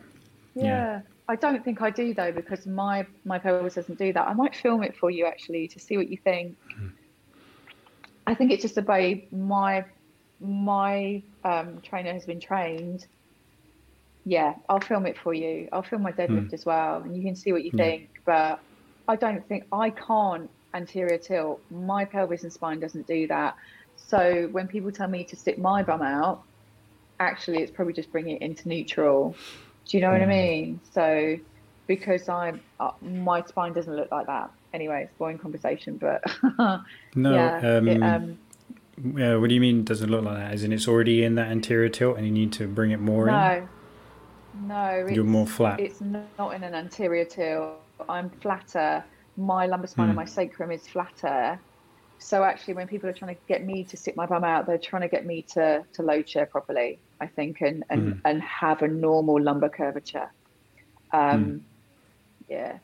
Yeah. yeah. I don't think I do though because my my pelvis doesn't do that. I might film it for you actually to see what you think. Mm. I think it's just the way my my um, trainer has been trained. Yeah, I'll film it for you. I'll film my deadlift mm. as well, and you can see what you think. But I don't think I can't anterior tilt. My pelvis and spine doesn't do that. So when people tell me to stick my bum out, actually it's probably just bringing it into neutral. Do you know mm. what I hmm. mean? So because I'm uh, my spine doesn't look like that. Anyway, it's boring conversation, but
no. Yeah, um, it, um, yeah, what do you mean doesn't look like that? As in it's already in that anterior tilt and you need to bring it more
no,
in?
No, No,
You're more flat.
It's not in an anterior tilt. I'm flatter. My lumbar spine and hmm. my sacrum is flatter. So actually, when people are trying to get me to stick my bum out, they're trying to get me to to load share properly, I think, and and, mm. and have a normal lumbar curvature. Um, mm. Yeah,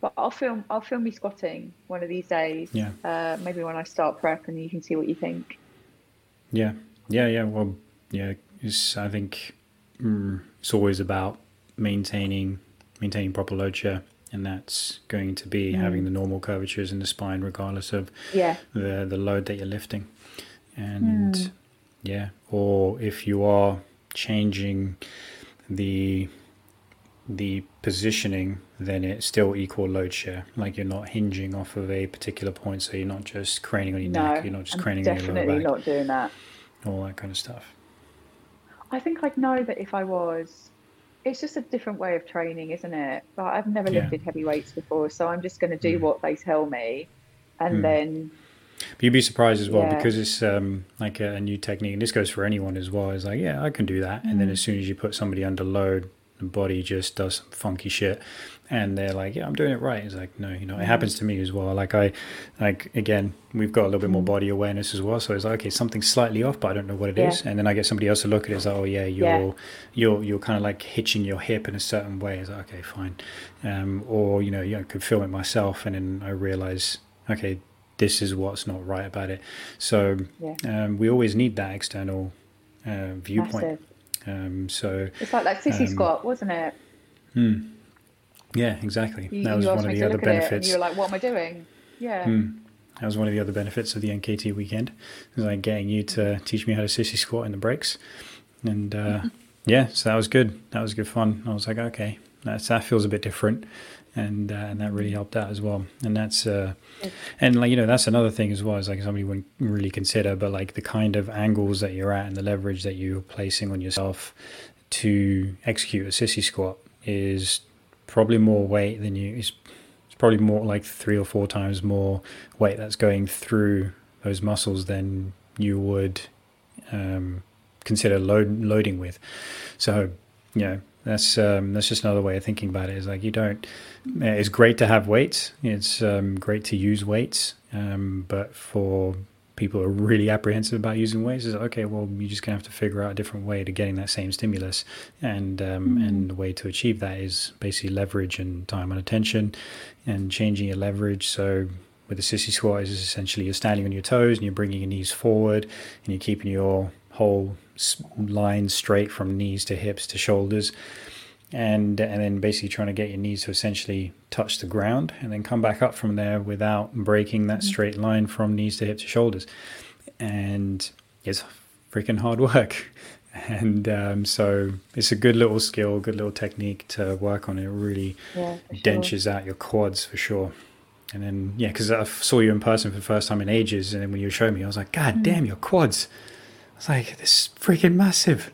but I'll film I'll film me squatting one of these days.
Yeah.
Uh, maybe when I start prep, and you can see what you think.
Yeah, yeah, yeah. Well, yeah. It's, I think mm, it's always about maintaining maintaining proper load share, and that's going to be mm. having the normal curvatures in the spine, regardless of
yeah.
the the load that you're lifting. And mm. yeah, or if you are changing the the positioning, then it's still equal load share. Like you're not hinging off of a particular point, so you're not just craning on your no, neck, you're not just I'm craning on your lower back.
Definitely not doing that.
All that kind of stuff.
I think I'd know that if I was. It's just a different way of training, isn't it? Like I've never yeah. lifted heavy weights before, so I'm just going to do mm. what they tell me, and mm. then.
But you'd be surprised as well yeah. because it's um, like a, a, new technique, and this goes for anyone as well. It's like, yeah, I can do that, mm. and then mm. as soon as you put somebody under load, the body just does some funky shit and they're like yeah i'm doing it right. It's like no you know it happens to me as well. Like i like again we've got a little bit more body awareness as well. So it's like okay something's slightly off but i don't know what it yeah. is, and then i get somebody else to look at it. It's like oh yeah you're yeah. you're you're kind of like hitching your hip in a certain way. It's like okay fine. Um, or you know you know, I could film it myself and then i realize okay this is what's not right about it. So yeah. um, we always need that external uh, viewpoint. Um, so
it's like that sissy um, squat, wasn't it?
Hmm. Yeah, exactly. You, that was one of the other benefits.
you were like, "What am I doing?" Yeah. Hmm.
That was one of the other benefits of the NKT weekend. Was like getting you to teach me how to sissy squat in the breaks, and uh, yeah, so that was good. That was good fun. I was like, okay, that's, that feels a bit different and uh, and that really helped out as well. And that's uh, and like you know that's another thing as well is like somebody wouldn't really consider, but like the kind of angles that you're at and the leverage that you're placing on yourself to execute a sissy squat is probably more weight than you. It's, it's probably more like three or four times more weight that's going through those muscles than you would um, consider load, loading with. So you know that's um, that's just another way of thinking about it. Is like you don't. It's great to have weights. It's um, great to use weights, um, but for people are really apprehensive about using weights, is okay. Well, you're just gonna have to figure out a different way to getting that same stimulus, and um, mm. and the way to achieve that is basically leverage and time and attention, and changing your leverage. So with the sissy squat is essentially you're standing on your toes and you're bringing your knees forward and you're keeping your whole line straight from knees to hips to shoulders and and then basically trying to get your knees to essentially touch the ground and then come back up from there without breaking that mm-hmm. straight line from knees to hips to shoulders and it's freaking hard work and um, so it's a good little skill good little technique to work on it really yeah, dentures out your quads for sure and then yeah because i saw you in person for the first time in ages and then when you showed me i was like god mm. damn your quads it's like this is freaking massive.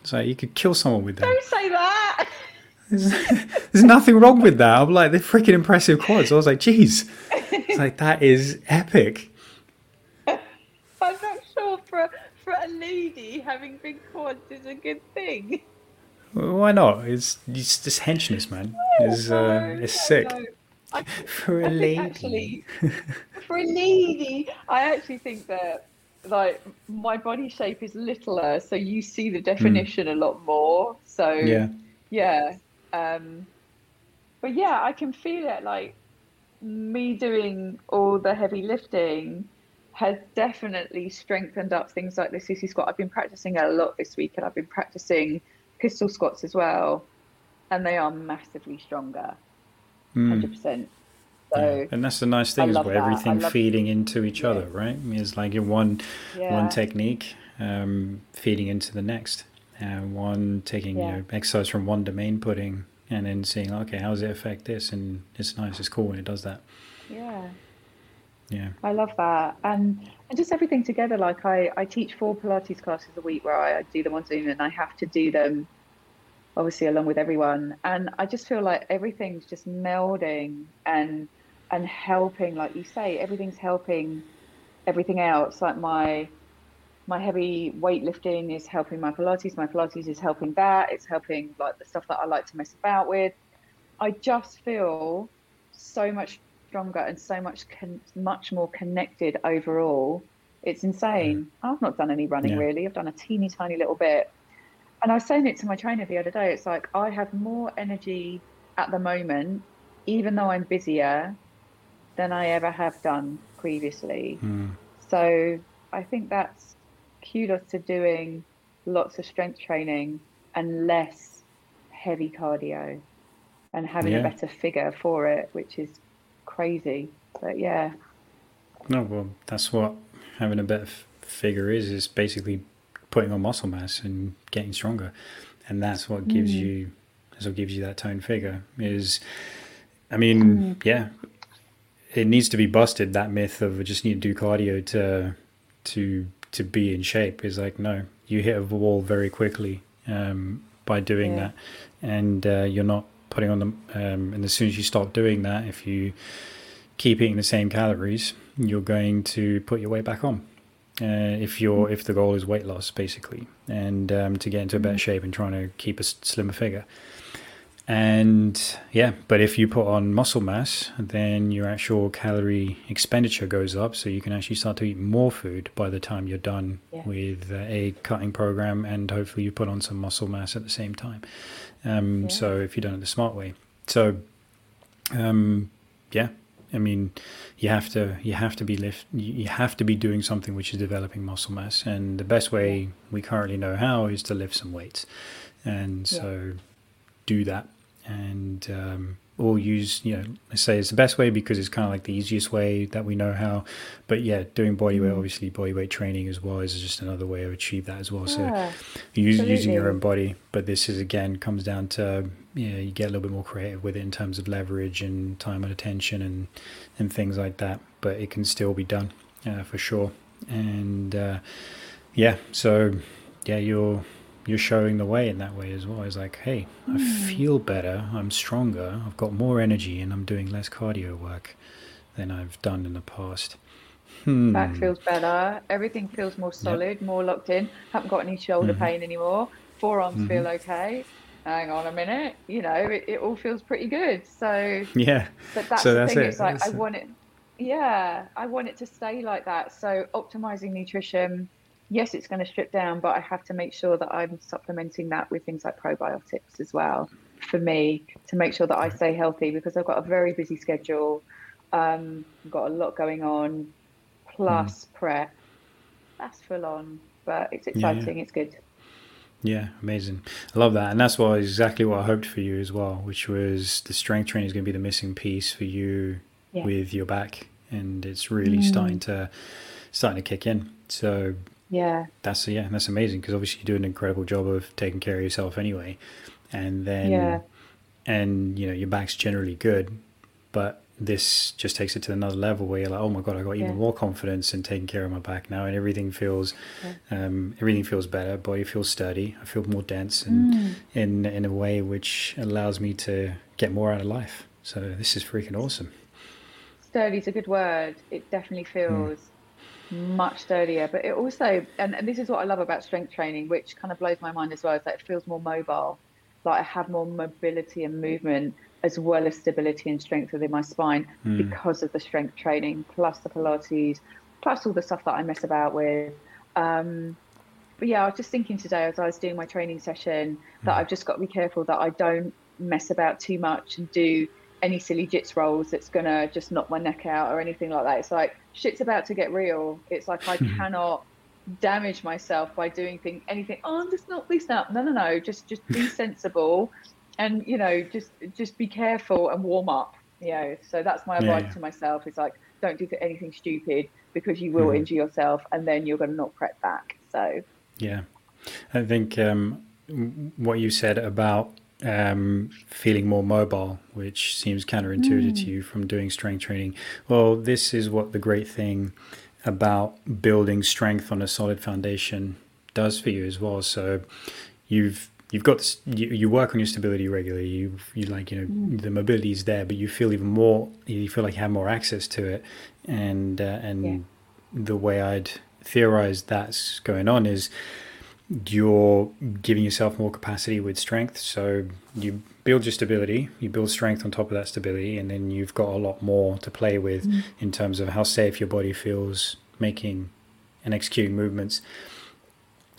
It's like you could kill someone with that.
Don't say that.
There's, there's nothing wrong with that. I'm like they're freaking impressive quads. I was like, geez, it's like that is epic.
I'm not sure for for a lady having big quads is a good thing.
Well, why not? It's, it's this henchness, man. It's uh, it's sick. I, for a lady.
Actually, for a lady, I actually think that like my body shape is littler, so you see the hmm. definition mm. a lot more. So
yeah,
yeah. Um, but yeah, I can feel it. Like me doing all the heavy lifting has definitely strengthened up things like the sissy squat. I've been practicing a lot this week, and I've been practicing pistol squats as well, and they are massively stronger, hmm. hundred mm. percent.
So yeah. and that's the nice thing is where everything feeding into each yeah. other, right? It's like in one yeah. one technique um, feeding into the next, uh, one taking you know, exercise from one domain, putting and then seeing okay, how does it affect this? And it's nice, it's cool when it does that.
Yeah.
Yeah.
I love that. And and just everything together. Like I, I teach four Pilates classes a week where I, I do them on Zoom and I have to do them obviously along with everyone. And I just feel like everything's just melding and and helping, like you say, everything's helping everything else. Like my my heavy weightlifting is helping my Pilates. My Pilates is helping that. It's helping like the stuff that I like to mess about with. I just feel so much stronger and so much con- much more connected overall. It's insane. Mm. I've not done any running yeah. really. I've done a teeny tiny little bit. And I was saying it to my trainer the other day. It's like I have more energy at the moment, even though I'm busier, than I ever have done previously. Mm. So I think that's kudos to doing lots of strength training and less heavy cardio and having yeah. a better figure for it, which is crazy. But yeah.
No, well, that's what having a better figure is, is basically putting on muscle mass and getting stronger. And that's what gives mm. you, that's what gives you that toned figure is, I mean, mm. yeah, it needs to be busted. That myth of just need to do cardio to, to to be in shape is like no you hit a wall very quickly um, by doing yeah. that and uh, you're not putting on them um, and as soon as you stop doing that if you keep eating the same calories you're going to put your weight back on uh, if you're if the goal is weight loss basically and um, to get into a better mm. shape and trying to keep a slimmer figure and yeah, but if you put on muscle mass, then your actual calorie expenditure goes up. So you can actually start to eat more food by the time you're done yeah. with a cutting program. And hopefully you put on some muscle mass at the same time. Um, yeah. So if you're done it the smart way. So, um, yeah, I mean, you have to you have to be lift you have to be doing something which is developing muscle mass, and the best way we currently know how is to lift some weights, and so yeah. do that and um, or use you know I say it's the best way because it's kind of like the easiest way that we know how. But yeah doing body weight mm. obviously body weight training as well is just another way of achieve that as well. Yeah, so use, using your own body but this is again comes down to you know you get a little bit more creative with it in terms of leverage and time and attention and and things like that but it can still be done uh, for sure. And uh, yeah so yeah you're you're showing the way in that way as well. It's like, hey. I hmm. feel better, I'm stronger, I've got more energy, and I'm doing less cardio work than I've done in the past.
Hmm. Back feels better. Everything feels more solid, yep. more locked in. Haven't got any shoulder mm-hmm. pain anymore. Forearms mm-hmm. feel okay. Hang on a minute. You know, it, it all feels pretty good. So
yeah.
But that's so the that's thing. It. It's like that's I want it. Yeah, I want it to stay like that. So optimizing nutrition, yes, it's going to strip down, but I have to make sure that I'm supplementing that with things like probiotics as well for me to make sure that I stay healthy because I've got a very busy schedule. Um, I've got a lot going on, plus mm. prep. That's full on, but it's exciting. Yeah. It's good.
Yeah, amazing. I love that. And that's what exactly what I hoped for you as well, which was the strength training is going to be the missing piece for you yeah. with your back. And it's really mm. starting to starting to kick in. So
yeah
that's yeah that's amazing because obviously you do an incredible job of taking care of yourself anyway and then yeah. and you know your back's generally good but this just takes it to another level where you're like oh my god i got even yeah. more confidence in taking care of my back now and everything feels yeah. um, everything feels better body feels sturdy i feel more dense and mm. in in a way which allows me to get more out of life so this is freaking awesome
sturdy is a good word it definitely feels mm much sturdier. But it also, and, and, this is what I love about strength training, which kind of blows my mind as well, is that it feels more mobile. Like I have more mobility and movement as well as stability and strength within my spine mm. because of the strength training, plus the Pilates, plus all the stuff that I mess about with. Um, but yeah, I was just thinking today as I was doing my training session that mm. I've just got to be careful that I don't mess about too much and do any silly jits rolls that's gonna just knock my neck out or anything like that. It's like shit's about to get real. It's like I cannot damage myself by doing thing anything. Oh, I'm just knock this up. No, no, no. Just just be sensible, and you know, just just be careful and warm up. You know, so that's my advice yeah. to myself. It's like don't do anything stupid because you will mm. injure yourself, and then you're going to not prep back. So
yeah, I think um, what you said about um, feeling more mobile, which seems counterintuitive mm. to you from doing strength training. Well, this is what the great thing about building strength on a solid foundation does for you as well. So you've you've got this, you, you work on your stability regularly. You you like you know mm. the mobility is there, but you feel even more. You feel like you have more access to it, and uh, and yeah. the way I'd theorize that's going on is you're giving yourself more capacity with strength. So you build your stability, you build strength on top of that stability, and then you've got a lot more to play with mm. in terms of how safe your body feels making and executing movements.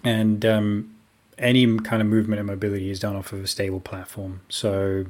And um, any kind of movement and mobility is done off of a stable platform. So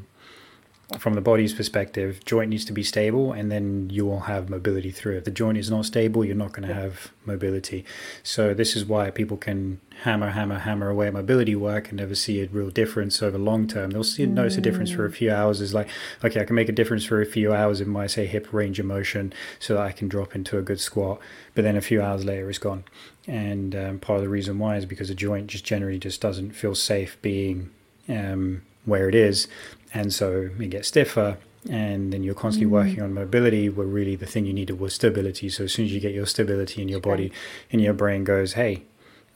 from the body's perspective, joint needs to be stable, and then you will have mobility through it. If the joint is not stable, you're not going to have mobility. So this is why people can hammer, hammer, hammer away at mobility work and never see a real difference over long term. They'll see, notice a difference for a few hours. Is like, okay, I can make a difference for a few hours in my say hip range of motion, so that I can drop into a good squat. But then a few hours later, it's gone. And um, part of the reason why is because the joint just generally just doesn't feel safe being um, where it is and so it gets stiffer and then you're constantly mm. working on mobility where really the thing you needed was stability. So as soon as you get your stability in your body and your brain goes hey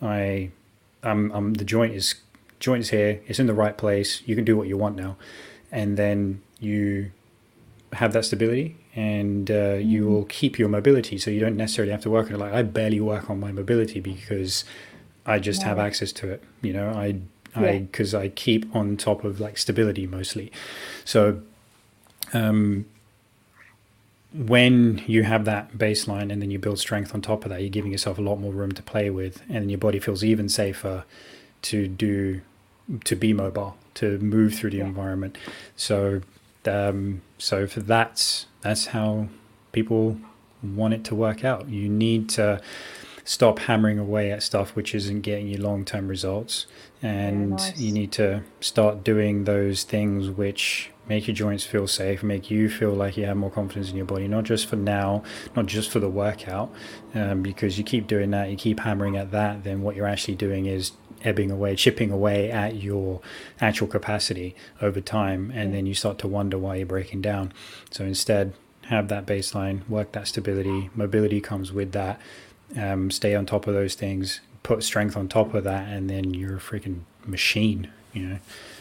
i i'm, I'm the joint is joint is here. It's in the right place. You can do what you want now. And then you have that stability and uh, mm. you will keep your mobility. So you don't necessarily have to work on it. Like i barely work on my mobility because i just have access to it. You know i I because I keep on top of like stability mostly. So um, when you have that baseline and then you build strength on top of that, you're giving yourself a lot more room to play with, and your body feels even safer to do to be mobile, to move through the yeah. environment. So um, so for that, that's how people want it to work out. You need to stop hammering away at stuff which isn't getting you long term results. And nice. you need to start doing those things which make your joints feel safe, make you feel like you have more confidence in your body, not just for now, not just for the workout. Um, because you keep doing that, you keep hammering at that, then what you're actually doing is ebbing away, chipping away at your actual capacity over time. And then you start to wonder why you're breaking down. So instead, have that baseline, work that stability, mobility comes with that um, stay on top of those things, put strength on top of that, and then you're a freaking machine. You know.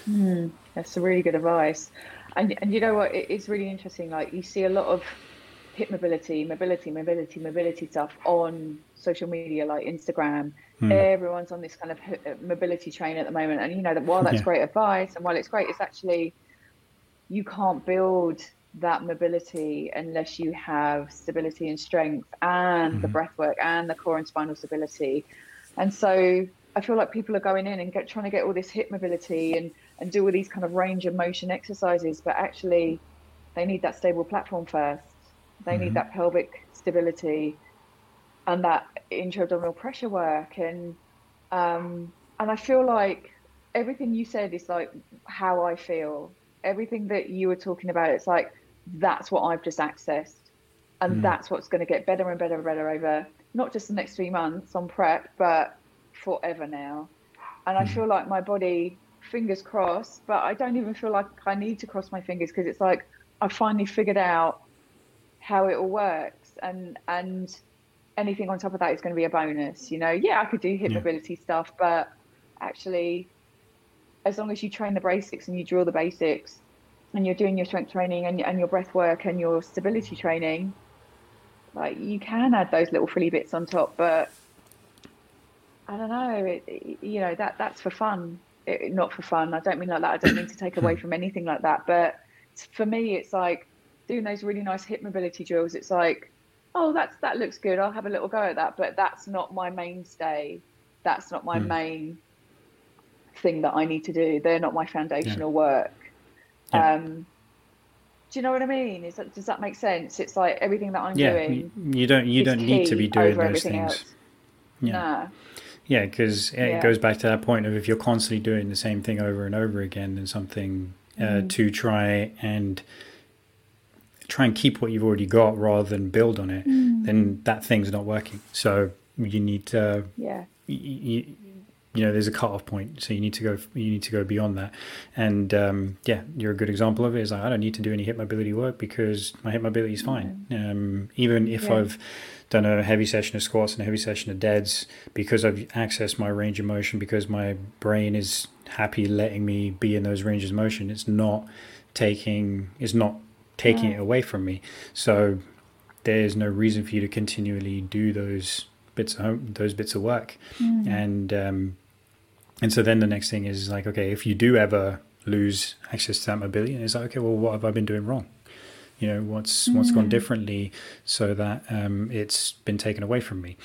Mm, that's a really good advice. And and you know what? It, it's really interesting. Like you see a lot of hip mobility, mobility, mobility, mobility stuff on social media like Instagram. Hmm. Everyone's on this kind of uh, mobility train at the moment, and you know that while that's yeah. great advice and while it's great, it's actually you can't build that mobility unless you have stability and strength and mm-hmm. the breath work and the core and spinal stability. And so I feel like people are going in and get, trying to get all this hip mobility and, and do all these kind of range of motion exercises, but actually they need that stable platform first. They mm-hmm. need that pelvic stability and that intra-abdominal pressure work. And, um, and I feel like everything you said is like how I feel everything that you were talking about, it's like that's what I've just accessed. And mm. that's what's going to get better and better and better over not just the next three months on prep, but forever now. And I mm. feel like my body, fingers crossed, but I don't even feel like I need to cross my fingers because it's like I finally figured out how it all works. And and anything on top of that is going to be a bonus. You know, yeah, I could do hip yeah. mobility stuff, but actually, as long as you train the basics and you drill the basics, and you're doing your strength training and, and your breath work and your stability training, like you can add those little frilly bits on top, but I don't know, it, you know, that that's for fun, it, not for fun. I don't mean like that. I don't mean to take away from anything like that, but for me, it's like doing those really nice hip mobility drills. It's like, oh, that's that looks good. I'll have a little go at that, but that's not my mainstay. That's not my mm. main thing that I need to do. They're not my foundational yeah. work. Yeah. Um, do you know what I mean? Is that, does that make sense? It's like everything that I'm yeah, doing.
You don't you don't need to be doing those things. Else.
Yeah. Nah.
Yeah, because it yeah. goes back to that point of if you're constantly doing the same thing over and over again, then something uh, mm-hmm. to try and try and keep what you've already got rather than build on it, mm. then that thing's not working. So you need to,
yeah,
you, you know, there's a cutoff point. So you need to go, you need to go beyond that. And um, yeah, you're a good example of it. Is like I don't need to do any hip mobility work because my hip mobility is fine. Um, even if yeah. I've done a heavy session of squats and a heavy session of deads because I've accessed my range of motion because my brain is happy letting me be in those ranges of motion. It's not taking it's not taking it away from me. So there's no reason for you to continually do those bits of home, those bits of work. Mm. And um, and so then the next thing is like, okay, if you do ever lose access to that mobility, it's like, okay, well, what have I been doing wrong? you know what's what's gone mm. differently so that um, it's been taken away from me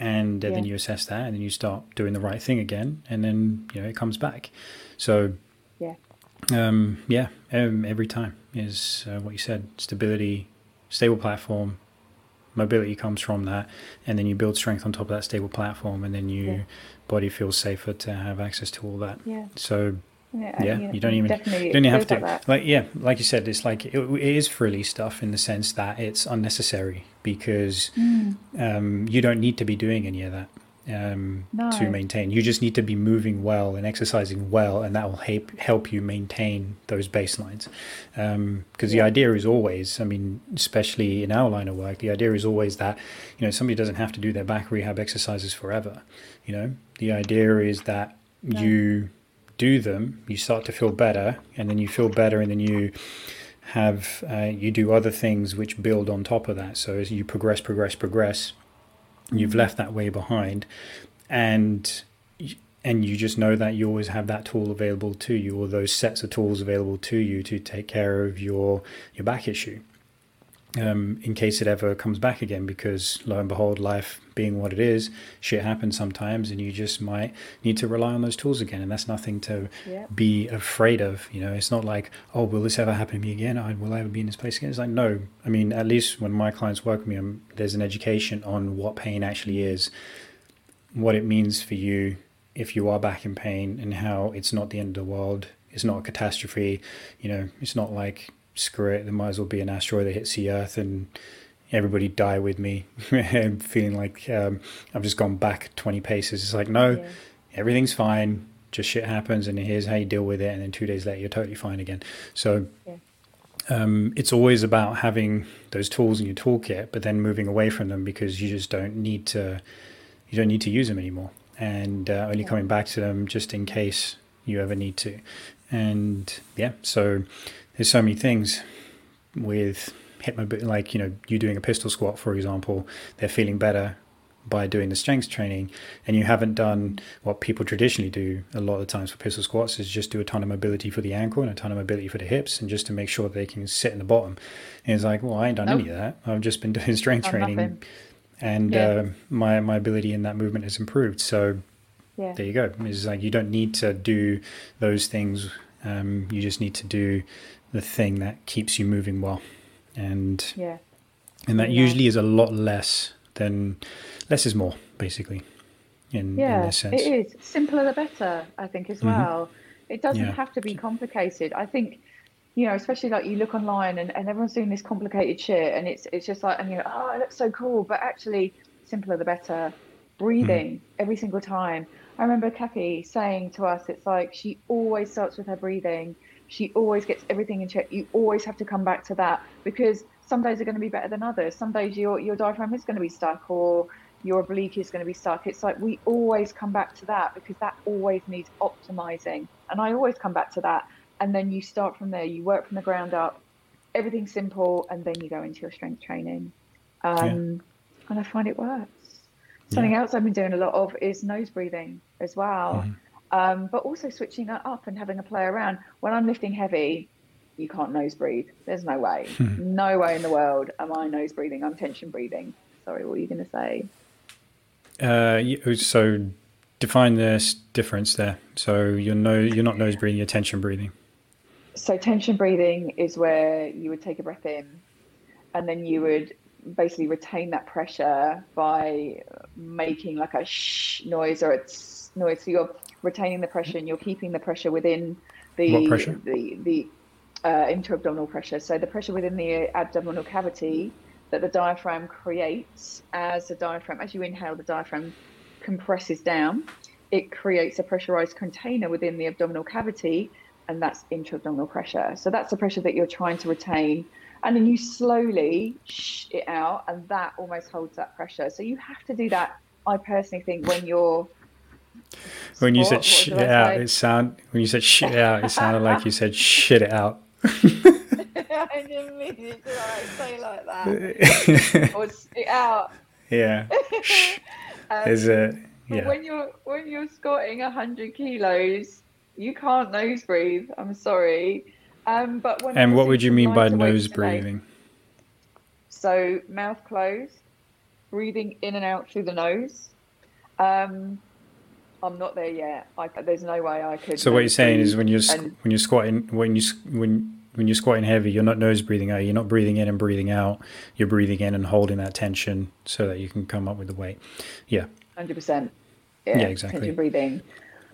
and uh, yeah. then you assess that and then you start doing the right thing again and then you know it comes back so
yeah
um, yeah um, every time is uh, what you said stability stable platform mobility comes from that and then you build strength on top of that stable platform and then your yeah. body feels safer to have access to all that
yeah
so yeah, yeah you, don't even you don't even have to like, like, yeah like you said it's like it, it is frilly stuff in the sense that it's unnecessary because mm. um, you don't need to be doing any of that um, no. to maintain you just need to be moving well and exercising well and that will help help you maintain those baselines because um, the idea is always i mean especially in our line of work the idea is always that you know somebody doesn't have to do their back rehab exercises forever you know the idea is that no. you do them, you start to feel better, and then you feel better, and then you have uh, you do other things which build on top of that. So as you progress, progress, progress, you've mm-hmm. left that way behind, and and you just know that you always have that tool available to you, or those sets of tools available to you to take care of your your back issue um, in case it ever comes back again because lo and behold life being what it is shit happens sometimes and you just might need to rely on those tools again. And that's nothing to yep. be afraid of you know. It's not like oh will this ever happen to me again? I, will I ever be in this place again? It's like no. I mean at least when my clients work with me I'm, um, there's an education on what pain actually is what it means for you if you are back in pain and how it's not the end of the world. It's not a catastrophe you know. It's not like screw it, there might as well be an asteroid that hits the Earth and everybody die with me. Feeling like um, I've just gone back 20 paces. It's like, no, yeah. everything's fine. Just shit happens, and here's how you deal with it. And then two days later, you're totally fine again. So yeah. um, it's always about having those tools in your toolkit, but then moving away from them because you just don't need to. You don't need to use them anymore, and uh, only yeah. coming back to them just in case you ever need to. And yeah, so there's so many things with hip mobility, like you know, you doing a pistol squat, for example, they're feeling better by doing the strength training, and you haven't done what people traditionally do a lot of times for pistol squats is just do a ton of mobility for the ankle and a ton of mobility for the hips, and just to make sure they can sit in the bottom. And it's like, well, I ain't done nope. any of that. I've just been doing strength training, nothing. and yeah. uh, my my ability in that movement has improved. So. Yeah. There you go. It's like you don't need to do those things. Um, you just need to do the thing that keeps you moving well, and
yeah,
and that yeah. usually is a lot less than less is more, basically. In,
yeah,
in this sense.
it is simpler the better. I think as mm-hmm. well. It doesn't yeah. have to be complicated. I think you know, especially like you look online and, and everyone's doing this complicated shit and it's it's just like and you know oh it looks so cool, but actually simpler the better. Breathing mm. every single time. I remember Kathy saying to us, it's like she always starts with her breathing she always gets everything in check. You always have to come back to that because some days are going to be better than others. Some days your your diaphragm is going to be stuck or your oblique is going to be stuck. It's like we always come back to that because that always needs optimizing. And I always come back to that. And then you start from there. You work from the ground up. Everything's simple, and then you go into your strength training. Um, yeah. And I find it works. Something yeah. else I've been doing a lot of is nose breathing as well. Mm-hmm um, but also switching it up and having a play around. When I'm lifting heavy, you can't nose breathe. There's no way. Hmm. no way in the world am I nose breathing. I'm tension breathing. Sorry, what were you going to say?
Uh, so define this difference there. So you're no, you're not nose breathing. You're tension breathing.
So tension breathing is where you would take a breath in, and then you would basically retain that pressure by making like a shh noise or it's noise. So you're retaining the pressure and you're keeping the pressure within the
pressure?
the the uh, intra-abdominal pressure. So the pressure within the abdominal cavity that the diaphragm creates as the diaphragm as you inhale, the diaphragm compresses down. It creates a pressurized container within the abdominal cavity, and that's intra-abdominal pressure. So that's the pressure that you're trying to retain and then you slowly shh it out and that almost holds that pressure so you have to do that i personally think when you're
When you said shit it out,
say?
it sound when you said shit out, it sounded like you said shit it out.
i didn't mean it to like, say like that or spit out
yeah.
Um,
Is it yeah.
when you're when you're squatting 100 kilos you can't nose breathe i'm sorry um but when
And what would you mean by nose
today-
breathing?
So mouth closed, breathing in and out through the nose. Um, I'm not there yet. I, there's no way I could.
So what you're saying is when you're
and-
when you're squatting when you when when you're squatting heavy, you're not nose breathing out. You're not breathing in and breathing out. You're breathing in and holding that tension so that you can come up with the weight. Yeah,
100%.
Yeah,
Yeah,
exactly.
Tension breathing.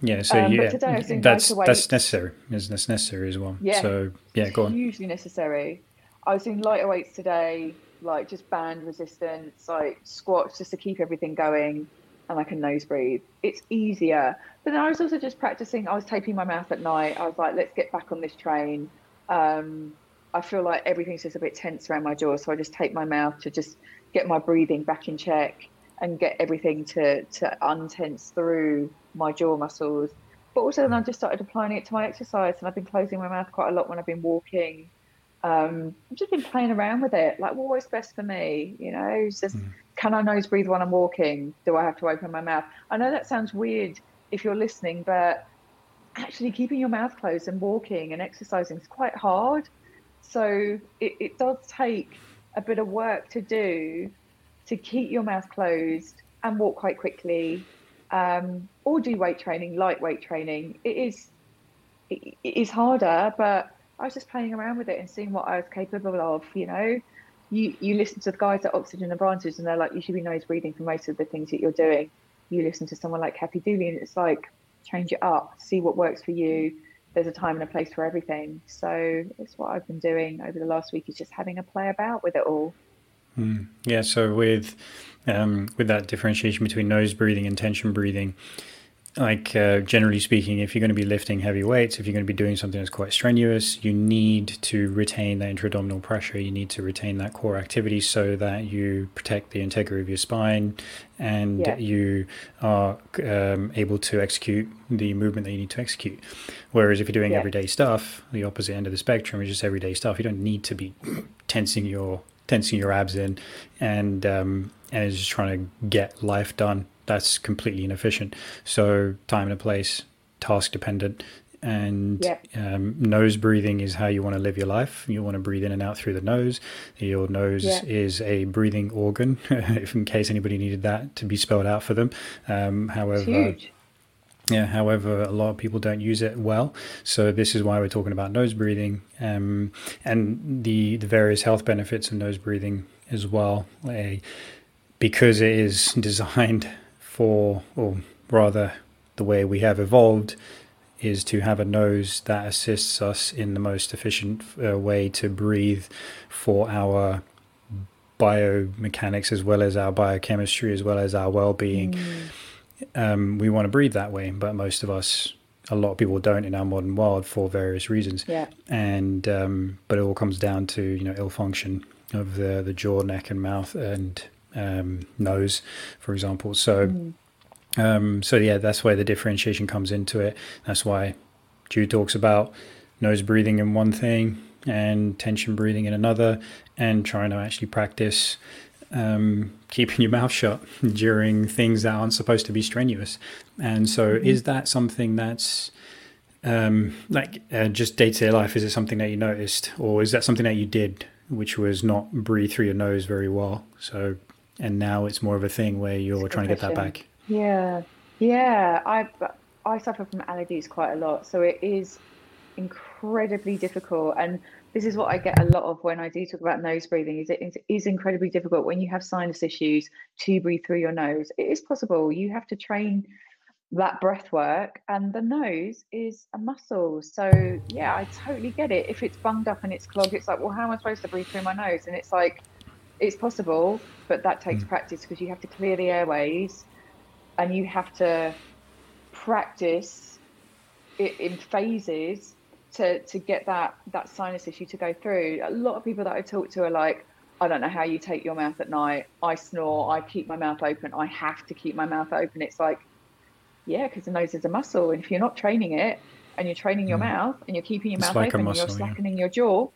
yeah. So
Um,
yeah,
today I was doing
that's that's necessary. That's necessary as well.
Yeah.
So yeah, go on.
Hugely necessary. I was doing lighter weights today, like just band resistance, like squats, just to keep everything going, and I can nose breathe. It's easier. But then I was also just practicing. I was taping my mouth at night. I was like, let's get back on this train. Um, I feel like everything's just a bit tense around my jaw, so I just tape my mouth to just get my breathing back in check and get everything to to untense through my jaw muscles. But also then I just started applying it to my exercise, and I've been closing my mouth quite a lot when I've been walking. Um, I've just been playing around with it, like what works best for me. You know, just can I nose breathe when I'm walking? Do I have to open my mouth? I know that sounds weird if you're listening, but actually keeping your mouth closed and walking and exercising is quite hard. So it, it does take a bit of work to do to keep your mouth closed and walk quite quickly, um, or do weight training, light weight training. It is it, it is harder, but I was just playing around with it and seeing what I was capable of. You know, you you listen to the guys at Oxygen Advantage, and they're like, you should be nose breathing for most of the things that you're doing. You listen to someone like Happy Dooley, and it's like change it up, see what works for you. There's a time and a place for everything. So it's what I've been doing over the last week is just having a play about with it all.
Yeah, so with um, with that differentiation between nose breathing and tension breathing, like uh, generally speaking, if you're going to be lifting heavy weights, if you're going to be doing something that's quite strenuous, you need to retain that intra-abdominal pressure. You need to retain that core activity so that you protect the integrity of your spine and
Yeah.
you are um, able to execute the movement that you need to execute. Whereas if you're doing
Yeah.
everyday stuff, the opposite end of the spectrum is just everyday stuff. You don't need to be tensing your tensing your abs in and um, and just trying to get life done. That's completely inefficient. So time and a place, task dependent, and
Yeah.
um, nose breathing is how you want to live your life. You want to breathe in and out through the nose. Your nose
Yeah.
is a breathing organ, if in case anybody needed that to be spelled out for them. Um, however, yeah, however, a lot of people don't use it well. So this is why we're talking about nose breathing um, and the the various health benefits of nose breathing as well. A, because it is designed for, or rather, the way we have evolved is to have a nose that assists us in the most efficient uh, way to breathe for our biomechanics as well as our biochemistry as well as our well-being um, we want to breathe that way, but most of us, a lot of people don't in our modern world for various reasons.
Yeah.
And um, but it all comes down to you know ill function of the the jaw, neck, and mouth and um, nose, for example. So. Um, so yeah, that's where the differentiation comes into it. That's why Jude talks about nose breathing in one thing and tension breathing in another, and trying to actually practice um, keeping your mouth shut during things that aren't supposed to be strenuous. And so, is that something that's um, like uh, just day to day life? Is it something that you noticed, or is that something that you did, which was not breathe through your nose very well? So, and now it's more of a thing where you're trying to get that back.
Yeah, yeah. I I suffer from allergies quite a lot, so it is incredibly difficult. And this is what I get a lot of when I do talk about nose breathing is it is incredibly difficult when you have sinus issues to breathe through your nose. It is possible. You have to train that breath work and the nose is a muscle. So yeah, I totally get it. If it's bunged up and it's clogged, it's like, well, how am I supposed to breathe through my nose? And it's like, it's possible, but that takes mm. practice because you have to clear the airways and you have to practice it in phases to to get that that sinus issue to go through. A lot of people that I talk to are like, I don't know how you take your mouth at night. I snore. I keep my mouth open. I have to keep my mouth open. It's like, yeah, because the nose is a muscle, and if you're not training it, and you're training your mm. mouth, and you're keeping your it's mouth like open, muscle, and you're slackening yeah. your jaw,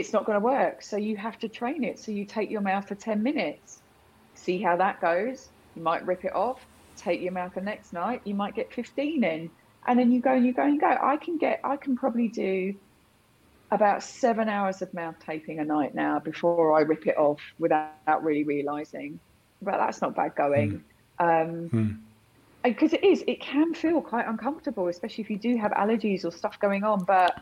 it's not going to work. So you have to train it. So you take your mouth for ten minutes, see how that goes. You might rip it off. Take your mouth the next night. You might get 15 in and then you go and you go and you go. I can get, I can probably do about seven hours of mouth taping a night now before I rip it off without really realizing. But that's not bad going. Mm. Um, mm. Because it is, it can feel quite uncomfortable, especially if you do have allergies or stuff going on. But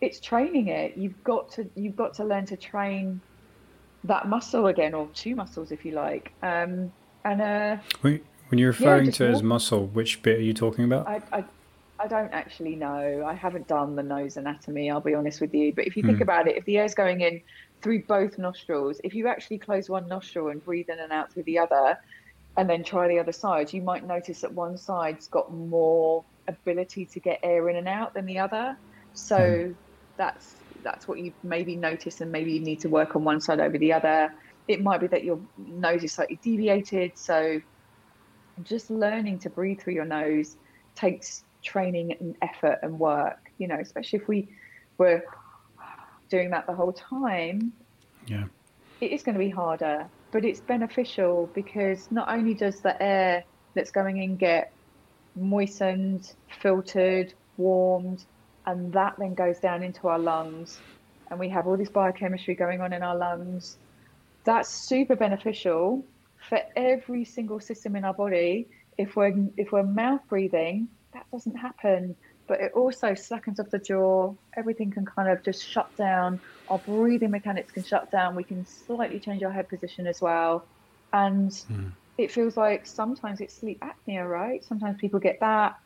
it's training it. You've got to, you've got to learn to train that muscle again, or two muscles if you like. Um, and uh,
when you're referring yeah, to as muscle, which bit are you talking about?
I, I, I, don't actually know. I haven't done the nose anatomy, I'll be honest with you. But if you think mm. about it, if the air's going in through both nostrils, if you actually close one nostril and breathe in and out through the other, and then try the other side, you might notice that one side's got more ability to get air in and out than the other. So mm. That's that's what you maybe notice, and maybe you need to work on one side over the other. It might be that your nose is slightly deviated, so just learning to breathe through your nose takes training and effort and work, you know, especially if we were doing that the whole time.
Yeah.
It is going to be harder, but it's beneficial because not only does the air that's going in get moistened, filtered, warmed, and that then goes down into our lungs, and we have all this biochemistry going on in our lungs. That's super beneficial for every single system in our body. If we're if we're mouth breathing, that doesn't happen. But it also slackens up the jaw. Everything can kind of just shut down. Our breathing mechanics can shut down. We can slightly change our head position as well. And mm. it feels like sometimes it's sleep apnea, right? Sometimes people get that.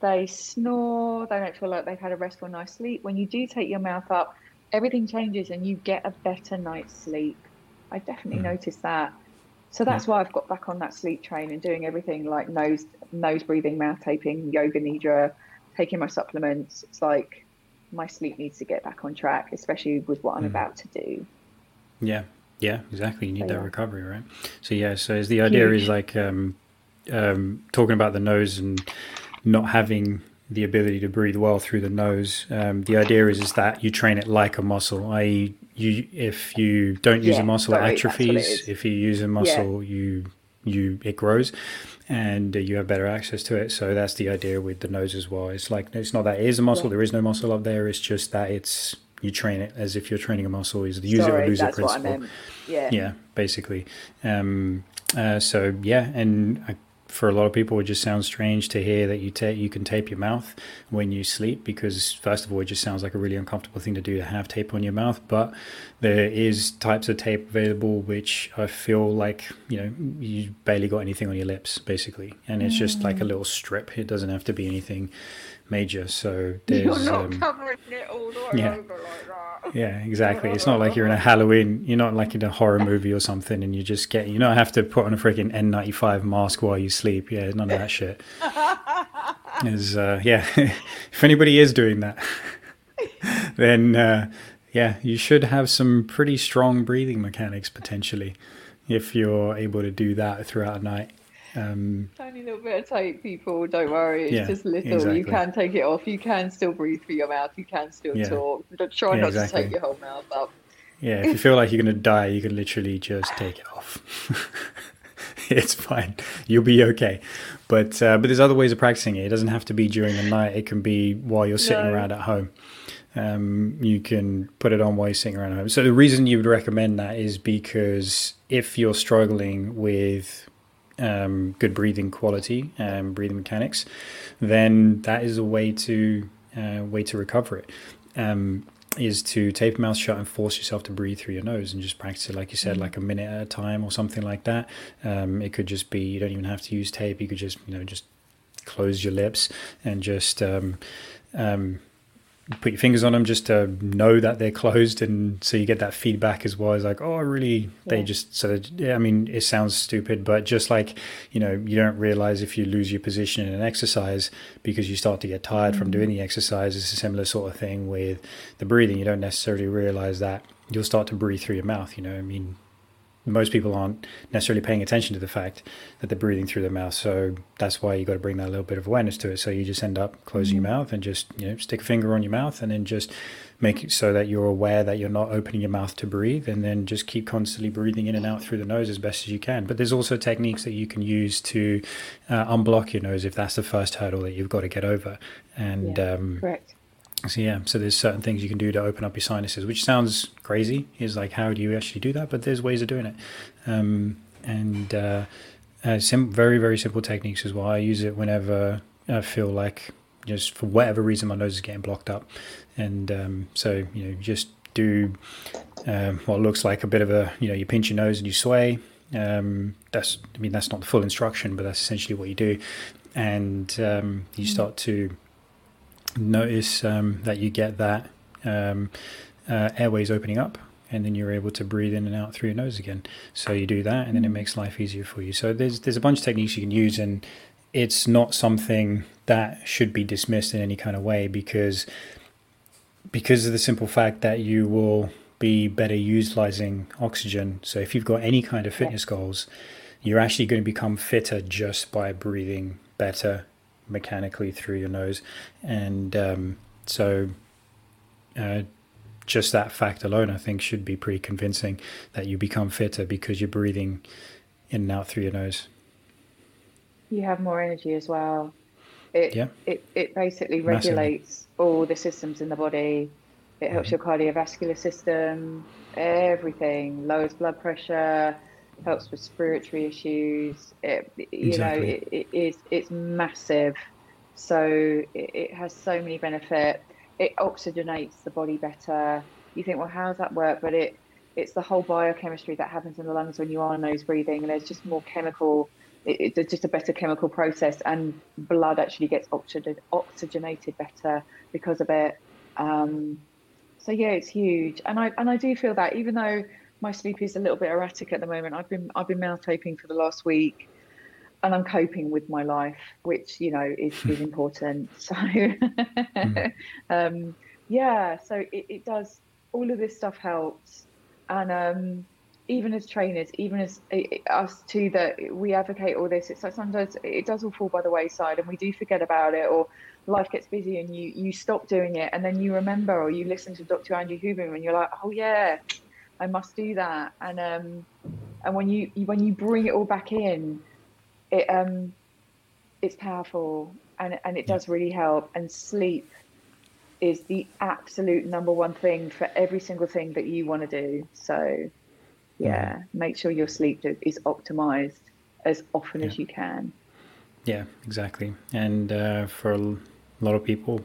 They snore. They don't feel like they've had a restful night's sleep. When you do take your mouth up, everything changes and you get a better night's sleep. I definitely mm. noticed that. So that's yeah. why I've got back on that sleep train and doing everything like nose nose breathing, mouth taping, yoga nidra, taking my supplements. It's like my sleep needs to get back on track, especially with what I'm mm. about to do.
Yeah, yeah, exactly. You need so, that yeah. recovery, right? So yeah, so the idea Huge. is like um, um, talking about the nose and not having the ability to breathe well through the nose. Um, the idea is is that you train it like a muscle, i.e., you if you don't use yeah, a muscle, sorry, it atrophies. If you use a muscle, yeah. you you it grows, and you have better access to it. So that's the idea with the nose as well. It's like it's not that it is a muscle. Yeah. There is no muscle up there. It's just that it's you train it as if you're training a muscle. Is the use sorry, it or lose it principle.
Yeah,
yeah, basically. Um, uh, so yeah, and I for a lot of people, it just sounds strange to hear that you ta- you can tape your mouth when you sleep because first of all, it just sounds like a really uncomfortable thing to do to have tape on your mouth. But there is types of tape available which I feel like you know you barely got anything on your lips basically, and it's just like a mm. little strip. It doesn't have to be anything major. So there's
you're not um, covering it all
yeah.
over like
that. Yeah, exactly. It's not like you're in a Halloween. You're not like in a horror movie or something, and you just get. You don't have to put on a freaking N95 mask while you sleep. Yeah, none of that shit. Is uh, yeah. if anybody is doing that, then uh, yeah, you should have some pretty strong breathing mechanics potentially, if you're able to do that throughout a night. Um,
Tiny little bit of tape, people. Don't worry. It's yeah, just little. Exactly. You can take it off. You can still breathe through your mouth. You can still yeah. talk. But try yeah, not exactly. to take your whole mouth up.
Yeah, if you feel like you're going to die, you can literally just take it off. it's fine. You'll be okay. But uh, but there's other ways of practicing it. It doesn't have to be during the night. It can be while you're sitting no. around at home. Um, you can put it on while you're sitting around at home. So the reason you would recommend that is because if you're struggling with um, good breathing quality and breathing mechanics, then that is a way to uh, way to recover it. Um, is to tape your mouth shut and force yourself to breathe through your nose and just practice it, like you said, mm. like a minute at a time or something like that. Um, it could just be you don't even have to use tape. You could just you know just close your lips and just um, um, put your fingers on them just to know that they're closed and so you get that feedback as well as like oh really? They just sort of yeah, i mean it sounds stupid but just like you know you don't realize if you lose your position in an exercise because you start to get tired mm-hmm. from doing the exercise it's a similar sort of thing with the breathing. You don't necessarily realize that you'll start to breathe through your mouth you know i mean most people aren't necessarily paying attention to the fact that they're breathing through their mouth. So that's why you got to bring that little bit of awareness to it. So you just end up closing mm-hmm. your mouth and just you know stick a finger on your mouth and then just make it so that you're aware that you're not opening your mouth to breathe and then just keep constantly breathing in and out through the nose as best as you can. But there's also techniques that you can use to uh, unblock your nose if that's the first hurdle that you've got to get over. And
yeah, um, correct
so yeah, so there's certain things you can do to open up your sinuses, which sounds crazy. Is like how do you actually do that? But there's ways of doing it, um, and uh, uh, sim- very very simple techniques as well. I use it whenever I feel like just for whatever reason my nose is getting blocked up, and um, so you know just do um, what looks like a bit of a you know you pinch your nose and you sway. Um, that's I mean that's not the full instruction, but that's essentially what you do, and um, you mm. start to notice um, that you get that um, uh, airways opening up and then you're able to breathe in and out through your nose again. So you do that, and then it mm. makes life easier for you. So there's there's a bunch of techniques you can use, and it's not something that should be dismissed in any kind of way because because of the simple fact that you will be better utilizing oxygen. So if you've got any kind of fitness goals, you're actually going to become fitter just by breathing better mechanically through your nose, and um, so uh, just that fact alone, I think, should be pretty convincing that you become fitter because you're breathing in and out through your nose.
You have more energy as well. It yeah. it, it basically regulates Massively. all the systems in the body. It helps mm-hmm. your cardiovascular system, everything, lowers blood pressure, helps with respiratory issues. It, you exactly. know, it, it is it's massive. So it, it, has so many benefits. It oxygenates the body better. You think, well, how does that work? But it it's the whole biochemistry that happens in the lungs when you are nose breathing, and there's just more chemical. It, it's just a better chemical process, and blood actually gets oxygenated better because of it. Um, so yeah, it's huge, and I and I do feel that even though my sleep is a little bit erratic at the moment. I've been I've been mouth taping for the last week, and I'm coping with my life, which you know is is important. So, mm. um, yeah, so it, it does. All of this stuff helps, and um, even as trainers, even as us too, that we advocate all this. It's like sometimes it does all fall by the wayside, and we do forget about it, or life gets busy and you you stop doing it, and then you remember, or you listen to Dr. Andrew Huberman, and you're like, oh yeah, I must do that. And um, and when you when you bring it all back in, it um, it's powerful and and it does really help. And sleep is the absolute number one thing for every single thing that you want to do. So yeah, make sure your sleep is optimized as often yeah. as you can.
Yeah, exactly. And uh, for a lot of people,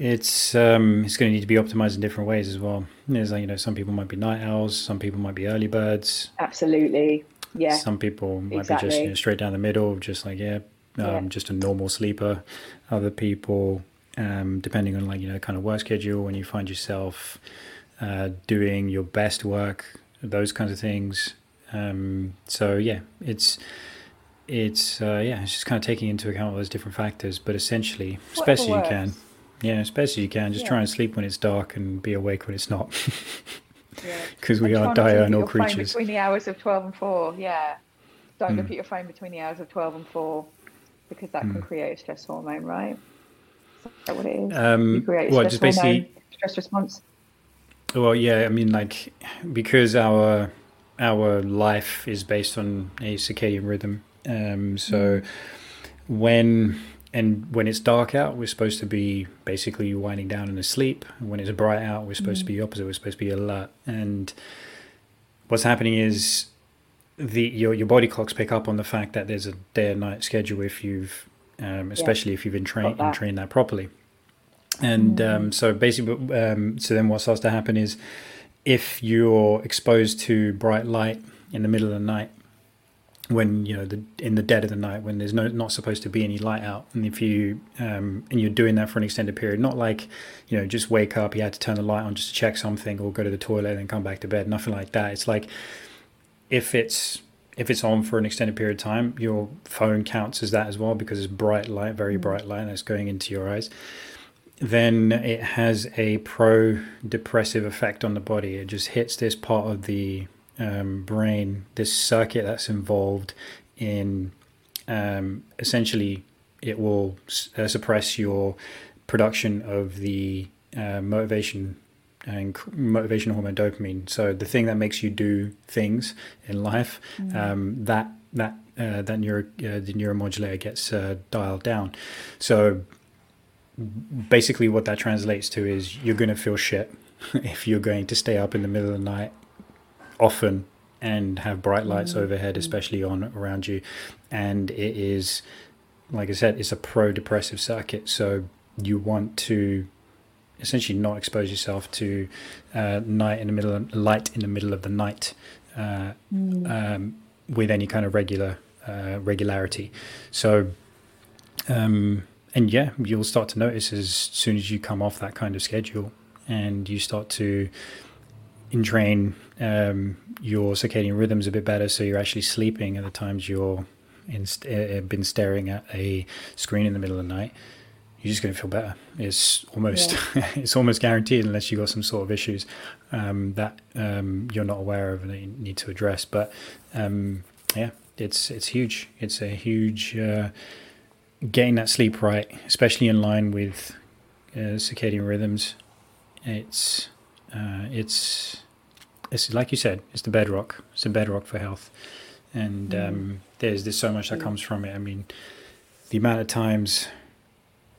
it's um, it's going to need to be optimized in different ways as well. There's like, you know some people might be night owls, some people might be early birds.
Absolutely, yeah.
Some people might exactly. be just you know, straight down the middle, just like yeah, um, yeah. just a normal sleeper. Other people, um, depending on like you know kind of work schedule, when you find yourself uh, doing your best work, those kinds of things. Um, so yeah, it's it's uh, yeah, it's just kind of taking into account all those different factors, but essentially, as you can yeah, as best as you can. Just yeah. try and sleep when it's dark and be awake when it's not. Because yeah. we are diurnal creatures.
Between the hours of 12 and 4, yeah. Don't mm. look at your phone between the hours of 12 and 4 because that mm. can create a stress hormone, right? Is that what it is? Um, you create a well, stress hormone, stress response.
Well, yeah, I mean, like, because our our life is based on a circadian rhythm. Um, so mm. when and when it's dark out, we're supposed to be basically winding down and asleep. And when it's bright out, we're supposed mm. to be opposite. We're supposed to be alert. And what's happening is the your your body clocks pick up on the fact that there's a day and night schedule if you've, um, especially yeah. if you've been trained and trained that properly. And mm. um, so basically, um, so then what starts to happen is if you're exposed to bright light in the middle of the night, when you know the in the dead of the night when there's no not supposed to be any light out. And if you um, and you're doing that for an extended period not like you know just wake up you had to turn the light on just to check something or go to the toilet and come back to bed nothing like that. It's like if it's if it's on for an extended period of time your phone counts as that as well because it's bright light very mm. bright light that's going into your eyes. Then it has a pro depressive effect on the body. It just hits this part of the um, brain, this circuit that's involved in um, essentially it will uh, suppress your production of the uh, motivation and motivation hormone dopamine. So the thing that makes you do things in life, mm. um, that that uh, that neuro uh, the neuromodulator gets uh, dialed down. So basically, what that translates to is you're going to feel shit if you're going to stay up in the middle of the night often and have bright lights mm-hmm. overhead, especially on around you. And it is, like I said, it's a pro depressive circuit. So you want to essentially not expose yourself to uh, night in the middle of, light in the middle of the night uh, mm. um, with any kind of regular uh, regularity. So, um, and yeah, you'll start to notice as soon as you come off that kind of schedule and you start to entrain um, your circadian rhythms a bit better, so you're actually sleeping at the times you're in, uh, been staring at a screen in the middle of the night. You're just going to feel better. It's almost yeah. it's almost guaranteed, unless you've got some sort of issues um, that um, you're not aware of and that you need to address. But um, yeah, it's it's huge. It's a huge uh, getting that sleep right, especially in line with uh, circadian rhythms. It's uh, it's it's like you said, it's the bedrock. It's the bedrock for health, and mm. um, there's there's so much that comes from it. I mean, the amount of times,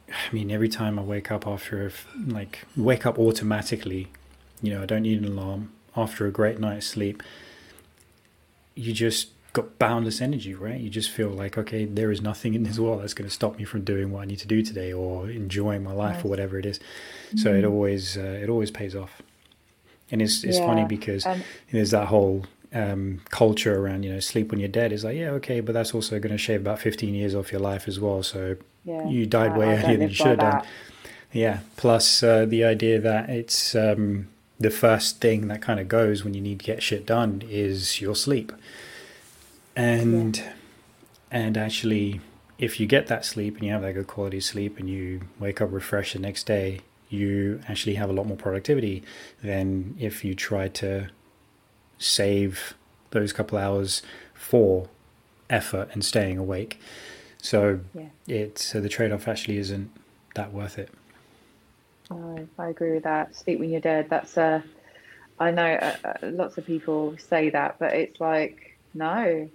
I mean, every time I wake up after like wake up automatically, you know, I don't need an alarm after a great night's sleep. You just got boundless energy, right? You just feel like, okay, there is nothing in this world that's going to stop me from doing what I need to do today or enjoying my life right. or whatever it is. So mm-hmm. it always uh, it always pays off and it's it's yeah. funny because um, there's that whole um, culture around you know sleep when you're dead is like yeah okay but that's also going to shave about 15 years off your life as well so yeah, you died way earlier than you should have done. yeah plus uh, the idea that it's um, the first thing that kind of goes when you need to get shit done is your sleep and yeah. and actually if you get that sleep and you have that good quality sleep and you wake up refreshed the next day you actually have a lot more productivity than if you try to save those couple hours for effort and staying awake. So yeah. it's so the trade off actually isn't that worth it.
Oh, I agree with that. Sleep when you're dead. That's a. I know uh, uh, lots of people say that, but it's like no,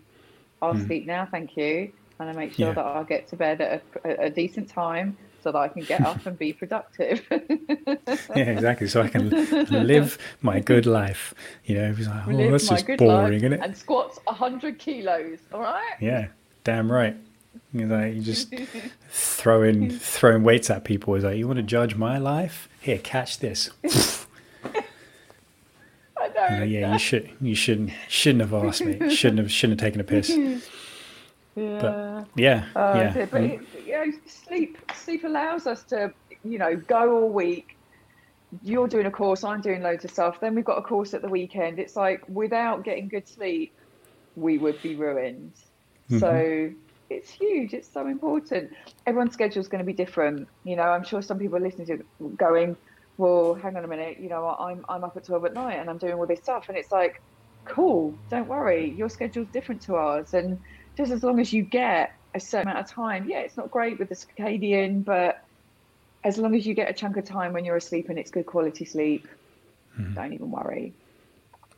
I'll mm. sleep now, thank you, and I make sure yeah. that I'll get to bed at a, a decent time so that I can get up and be productive.
yeah, exactly. So I can live my good life. You know, it's like, oh, live that's just boring, isn't it?
And squats 100 kilos, all right?
Yeah, damn right. You know, you just throwing throwing weights at people is like, you want to judge my life? Here, catch this.
I know.
Uh, yeah, you should you shouldn't shouldn't have asked me. Shouldn't have shouldn't have taken a piss.
Yeah.
But yeah, uh, yeah.
But it, you know, sleep sleep allows us to, you know, go all week. You're doing a course, I'm doing loads of stuff. Then we've got a course at the weekend. It's like without getting good sleep, we would be ruined. Mm-hmm. So it's huge. It's so important. Everyone's schedule is going to be different. You know, I'm sure some people are listening to going, well, hang on a minute. You know, I'm I'm up at 12 at night and I'm doing all this stuff, and it's like, cool. Don't worry. Your schedule's different to ours, and just as long as you get a certain amount of time, yeah, it's not great with the circadian, but as long as you get a chunk of time when you're asleep and it's good quality sleep, mm-hmm. don't even worry.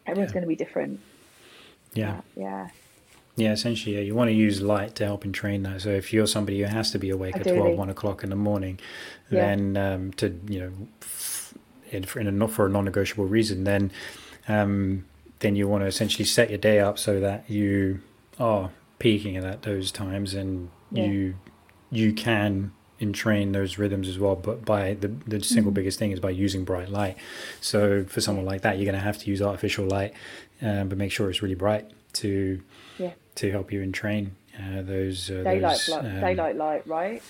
Everyone's yeah. going to be different.
Yeah.
yeah.
Yeah, essentially, yeah, you want to use light to help entrain that. So if you're somebody who has to be awake Ideally. at 12, 1 o'clock in the morning, yeah. then um, to, you know, in, for, in a, for a non-negotiable reason, then um, then you want to essentially set your day up so that you are peaking at those times and yeah. you you can entrain those rhythms as well. But by the the single mm. biggest thing is by using bright light. So for someone like that, you're going to have to use artificial light, um, but make sure it's really bright to
yeah.
to help you entrain uh, those uh,
daylight
those,
um, daylight light, right?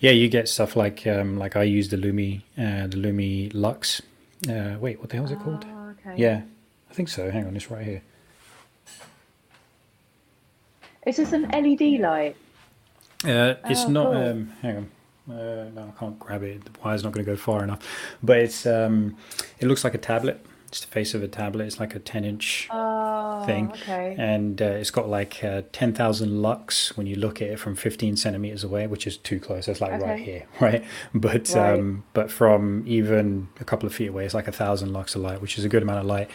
Yeah, you get stuff like um, like I use the Lumi uh, the Lumi Lux. Uh, wait, what the hell is it called?
Oh, okay.
Yeah, I think so. Hang on, it's right here.
Is this an LED light?
Uh, it's
oh,
not.
Cool.
Um, hang on. Uh, no, I can't grab it. The wire's not going to go far enough. But it's um, it looks like a tablet. It's the face of a tablet. It's like a ten inch
oh,
thing,
okay.
and uh, it's got like uh, ten thousand lux when you look at it from fifteen centimeters away, which is too close. It's like
okay.
right here, right? But
right.
um, but from even a couple of feet away, it's like a thousand lux of light, which is a good amount of light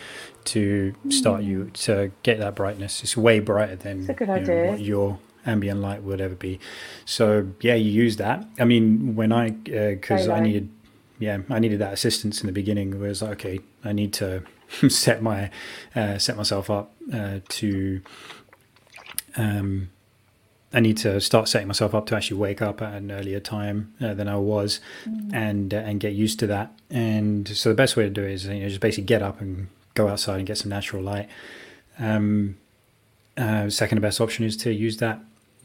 to start mm. you to get that brightness. It's way brighter than
you
know, what your ambient light would ever be. So yeah, you use that. I mean, when I because uh, I needed yeah I needed that assistance in the beginning. Where it was like, okay, I need to set my uh, set myself up uh, to. Um, I need to start setting myself up to actually wake up at an earlier time uh, than I was, mm. and uh, and get used to that. And so the best way to do it is you know just basically get up and go outside and get some natural light. Um, uh, second best option is to use that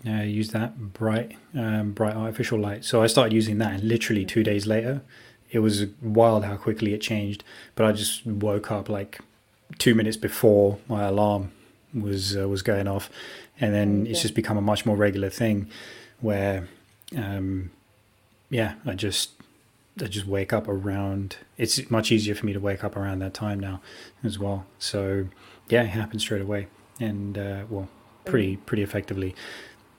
uh, use that bright um, bright artificial light. So I started using that, and literally two days later, it was wild how quickly it changed. But I just woke up like two minutes before my alarm was uh, was going off, and then it's just become a much more regular thing, where, um, yeah, I just I just wake up around. It's much easier for me to wake up around that time now, as well. So yeah, it happens straight away, and uh, well, pretty pretty effectively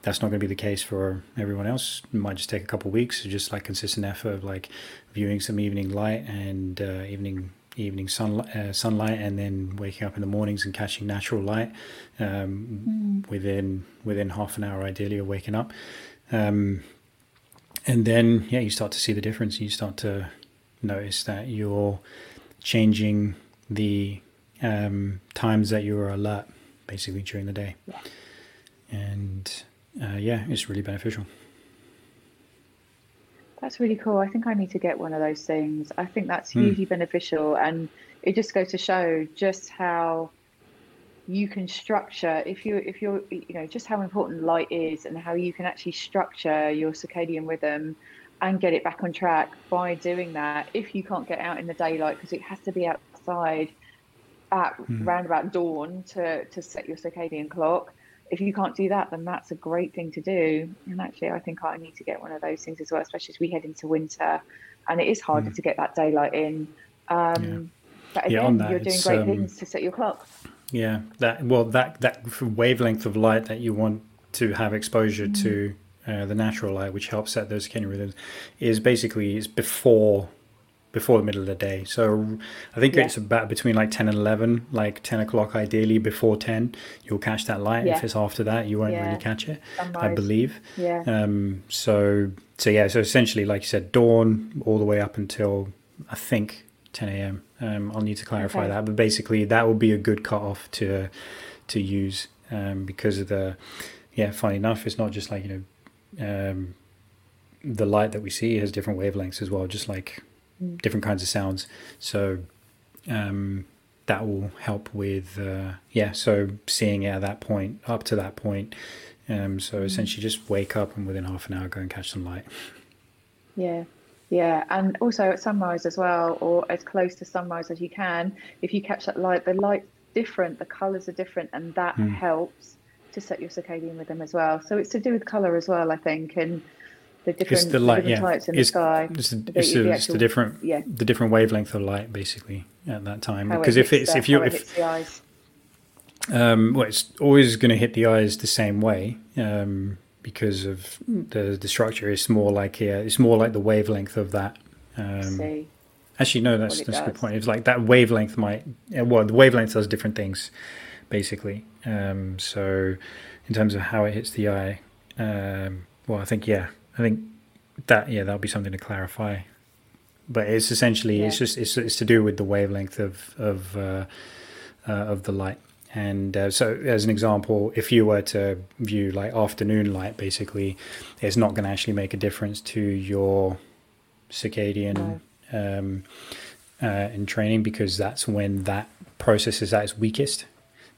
that's not going to be the case for everyone else. It might just take a couple of weeks, so just like consistent effort of like viewing some evening light and uh, evening evening sunlight, uh, sunlight, and then waking up in the mornings and catching natural light um, mm. within within half an hour, ideally, of waking up. Um, and then, yeah, you start to see the difference. You start to notice that you're changing the um, times that you are alert, basically during the day.
Yeah.
And uh, yeah, it's really beneficial.
That's really cool. I think I need to get one of those things. I think that's mm. hugely beneficial, and it just goes to show just how you can structure if you if you're you know just how important light is and how you can actually structure your circadian rhythm and get it back on track by doing that if you can't get out in the daylight because it has to be outside at mm. round about dawn to to set your circadian clock if you can't do that, then that's a great thing to do. And actually, I think I need to get one of those things as well, especially as we head into winter, and it is harder mm. to get that daylight in. Um, yeah. But again, yeah, that, you're doing great um, things to set your clock.
Yeah, that well, that that wavelength of light that you want to have exposure mm. to uh, the natural light, which helps set those circadian rhythms, is basically is before before the middle of the day. So I think yeah. it's about between like 10 and 11, like 10 o'clock ideally before 10, you'll catch that light. Yeah. If it's after that, you won't yeah. really catch it, Sunrise. I believe.
Yeah.
Um, so, so yeah, so essentially, like you said, dawn all the way up until I think 10 a.m. Um, I'll need to clarify okay. that, but basically that would be a good cutoff to, to use um, because of the, yeah, funny enough, it's not just like, you know, um, the light that we see has different wavelengths as well, just like different kinds of sounds. So um, that will help with uh, yeah. So seeing it at that point, up to that point. Um, so mm. essentially, just wake up and within half an hour, go and catch some light.
Yeah, yeah, and also at sunrise as well, or as close to sunrise as you can. If you catch that light, the light's different, the colours are different, and that mm. helps to set your circadian rhythm as well. So it's to do with colour as well, I think, and the different, it's the light, different yeah. types in
it's,
the sky.
It's, the, it's, the, the, actual, the, different, yeah. the different wavelength of light, basically, at that time. How because it if it's the, if you if the um, well, it's always going to hit the eyes the same way um, because of the the structure. It's more like yeah, it's more like the wavelength of that. Um, actually, no, that's that's a good point. It's like that wavelength might well, the wavelength does different things, basically. Um, so, in terms of how it hits the eye, um, well, I think yeah, I think that yeah, that'll be something to clarify. But it's essentially yeah. it's just it's, it's to do with the wavelength of of uh, uh, of the light and uh, so, as an example, if you were to view like afternoon light, basically, it's not going to actually make a difference to your circadian no. um, uh, entraining because that's when that process is at its weakest.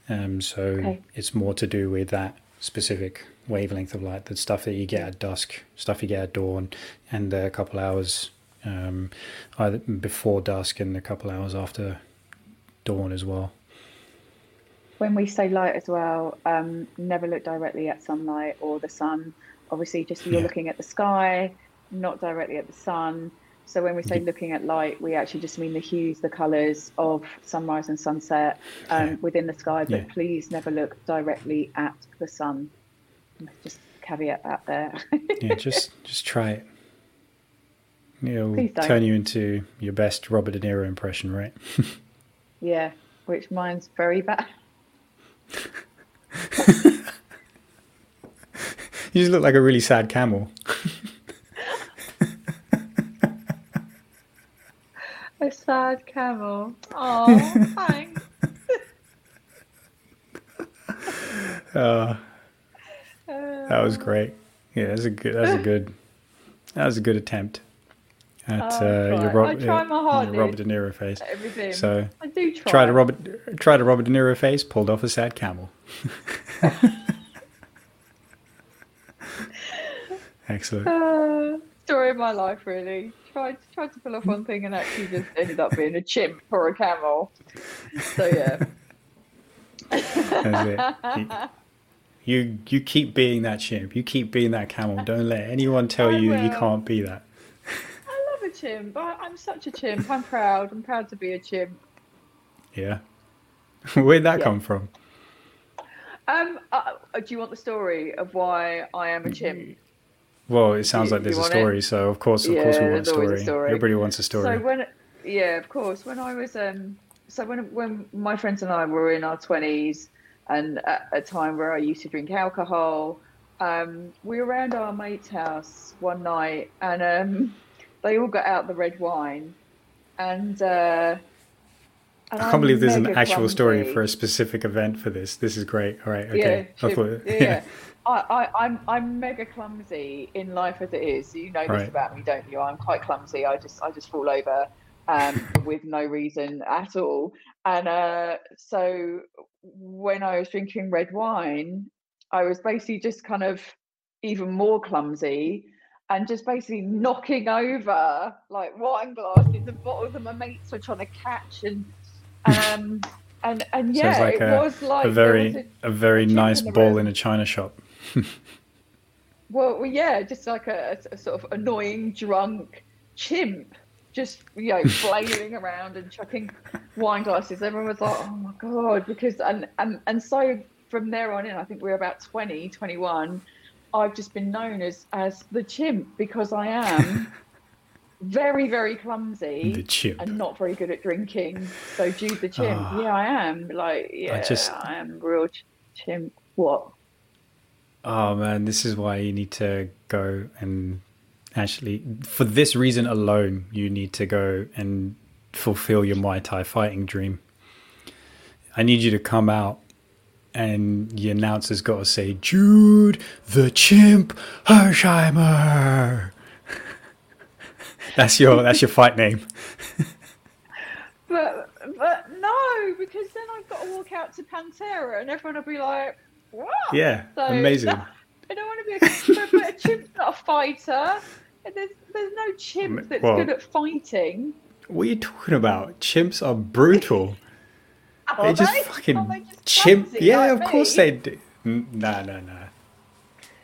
Um, so okay. it's more to do with that specific wavelength of light, the stuff that you get at dusk, stuff you get at dawn, and a couple hours um, either before dusk and a couple hours after dawn as well
when we say light as well, um, never look directly at sunlight or the sun. Obviously, just you're yeah. looking at the sky, not directly at the sun. So when we say looking at light, we actually just mean the hues, the colours of sunrise and sunset um, yeah. within the sky. But yeah. please never look directly at the sun. Just caveat that there.
yeah, just just try it. It'll turn you into your best Robert De Niro impression, right?
yeah, which mine's very bad.
you just look like a really sad camel.
a sad camel. Oh, thanks.
Uh, that was great. Yeah, that's a good. That's a good. That was a good attempt at oh, uh, your, Rob,
try my hardest.
Robert De Niro face.
Everything.
So
I do try.
Tried a Robert, tried a Robert De Niro face, pulled off a sad camel. Excellent.
Uh, story of my life, really. Tried tried to pull off one thing and actually just ended up being a chimp or a camel. So yeah.
That's it. You, you keep being that chimp. You keep being that camel. Don't let anyone tell I you will. you can't be that
I love a chimp. I'm such a chimp. I'm proud. I'm proud to be a chimp.
Yeah. Where'd that yeah. come from?
Um, uh, do you want the story of why I am a chimp?
Well, it sounds you, like there's a story, it? so of course, of yeah, course, we want a story. a story. Everybody wants a story.
So when, yeah, of course, when I was um, so when when my friends and I were in our twenties, and at a time where I used to drink alcohol, um, we were around our mate's house one night, and um, they all got out the red wine, and. Uh,
and I can't I'm believe there's an actual clumsy. story for a specific event for this. This is great. All right, okay.
Yeah, I thought, yeah. yeah. I, I, I'm I'm mega clumsy in life as it is. You know this right. about me, don't you? I'm quite clumsy. I just I just fall over um, with no reason at all. And uh, so when I was drinking red wine, I was basically just kind of even more clumsy and just basically knocking over like wine glasses and bottles that my mates were trying to catch and um and and yeah like it a, was like
a very a, a, very nice ball in a china shop.
Well, well yeah just like a, a, sort of annoying drunk chimp just you know flailing around and chucking wine glasses everyone was like oh my god because and and and so from there on in i think we are about 20 21 I've just been known as as the chimp because I am very very clumsy and not very good at drinking. So Jude the chimp, oh, yeah, I am. Like, yeah, I, just, I am real ch- chimp. What?
Oh man, this is why you need to go and actually, for this reason alone, you need to go and fulfill your Muay Thai fighting dream. I need you to come out and the announcer's got to say Jude the Chimp Hersheimer. that's your that's your fight name.
but but no, because then I've got to walk out to Pantera and everyone will be like, "What?"
Yeah, so amazing.
I don't want to be a, a chimp's not a fighter. There's there's no chimp mm, that's well, good at fighting.
What are you talking about? Chimps are brutal. Ah, they just they? fucking they just chimp. Yeah, like of me? course they do. No, no, no.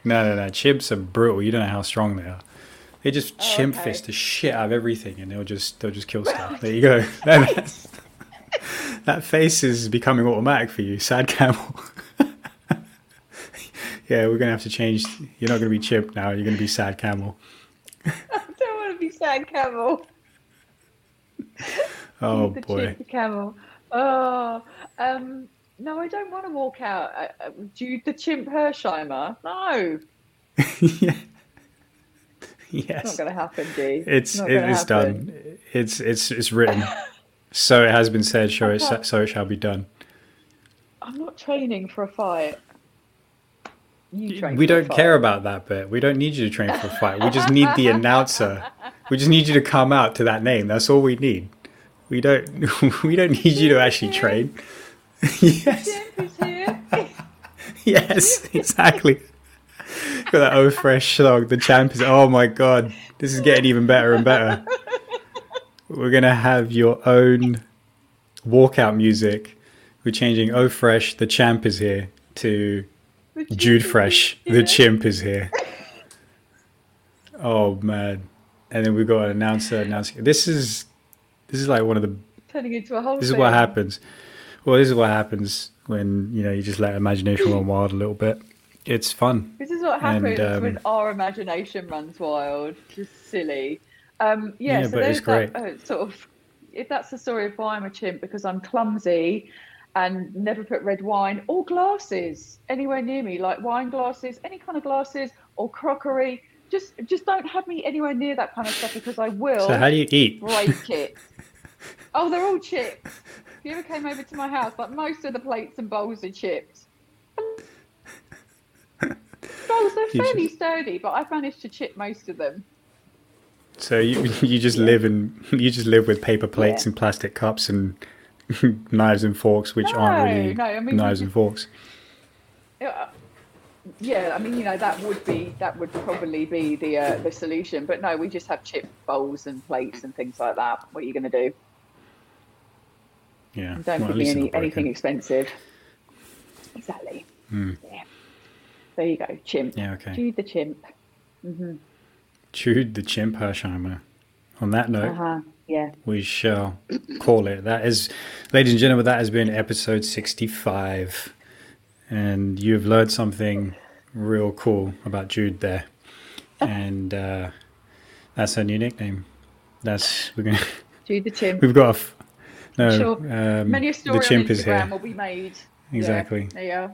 No, no, no. Chimps are brutal. You don't know how strong they are. They just oh, chimp okay. fist the shit out of everything, and they'll just they'll just kill stuff. there you go. that face is becoming automatic for you. Sad camel. yeah, we're gonna have to change. You're not gonna be chimp now. You're gonna be sad camel.
I don't want to be sad camel.
Oh boy.
The camel. Oh, um, no, I don't want to walk out. Uh, the chimp Hersheimer? No. yeah.
Yes.
It's not going to happen, D.
It's it is done. It's it's it's written. so it has been said. So it so it shall be done.
I'm not training for a fight.
We don't care about that bit. We don't need you to train for a fight. We just need the announcer. We just need you to come out to that name. That's all we need. We don't. We don't need you to actually train. yes.
Jim is here.
Yes. Exactly. Got that oh fresh slog. The champ is. Oh my god. This is getting even better and better. We're gonna have your own walkout music. We're changing oh fresh. The champ is here to Jude Fresh, the chimp is here. Oh man! And then we've got an announcer announcing. This is this is like one of the.
Turning into a whole
This is what happens. Well, this is what happens when you know you just let imagination run wild a little bit. It's fun.
This is what
And,
happens
um,
when our imagination runs wild. Just silly. Um, yeah,
Yeah,
so
but
there's
it's great.
that uh, sort of. If that's the story of why I'm a chimp, because I'm clumsy and never put red wine or glasses anywhere near me, like wine glasses, any kind of glasses or crockery. Just, just don't have me anywhere near that kind of stuff because I will
So how do you eat?
break it. oh, they're all chipped. If you ever came over to my house, like most of the plates and bowls are chipped. Bowls, they're
You
fairly sturdy, but I've managed to chip most of them.
So you you just live in you just live with paper plates
Yeah.
and plastic cups and knives and forks, which
No,
aren't really
no, I mean,
knives and forks.
Yeah, yeah, I mean, you know, that would be that would probably be the uh, the solution. But no, we just have chip bowls and plates and things like that. What are you going to do?
Yeah.
Don't
well,
me any anything expensive. Exactly.
Hmm.
Yeah. There you go, chimp.
Yeah. Okay.
Jude the chimp.
Jude the chimp Hersheimer. On that note,
Uh huh. Yeah.
we shall call it. That is, ladies and gentlemen, that has been episode 65. And you've learned something real cool about Jude there. And uh, that's her new nickname. That's, we're going to,
Jude the chimp.
we've got a, f- no,
Sure.
um,
Many a story
the chimp
on
is
Instagram
here.
will be made.
Exactly.
Yeah. yeah.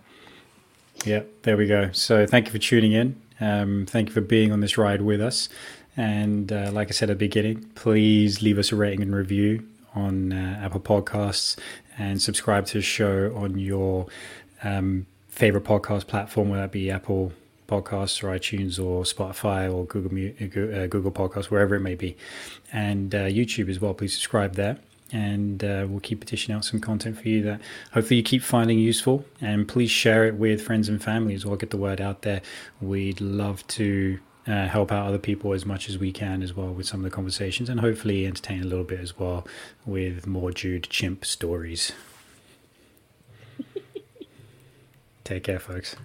Yep, there we go. So thank you for tuning in. Um, thank you for being on this ride with us. And uh, like I said at the beginning, please leave us a rating and review on uh, Apple Podcasts and subscribe to the show on your um, favorite podcast platform, whether that be Apple Podcasts or iTunes or Spotify or Google uh, uh, Google Podcasts, wherever it may be, and uh, YouTube as well. Please subscribe there and uh, we'll keep dishing out some content for you that hopefully you keep finding useful. And please share it with friends and family as well. Get the word out there. We'd love to uh, help out other people as much as we can as well with some of the conversations, and hopefully entertain a little bit as well with more Jude Chimp stories. Take care, folks.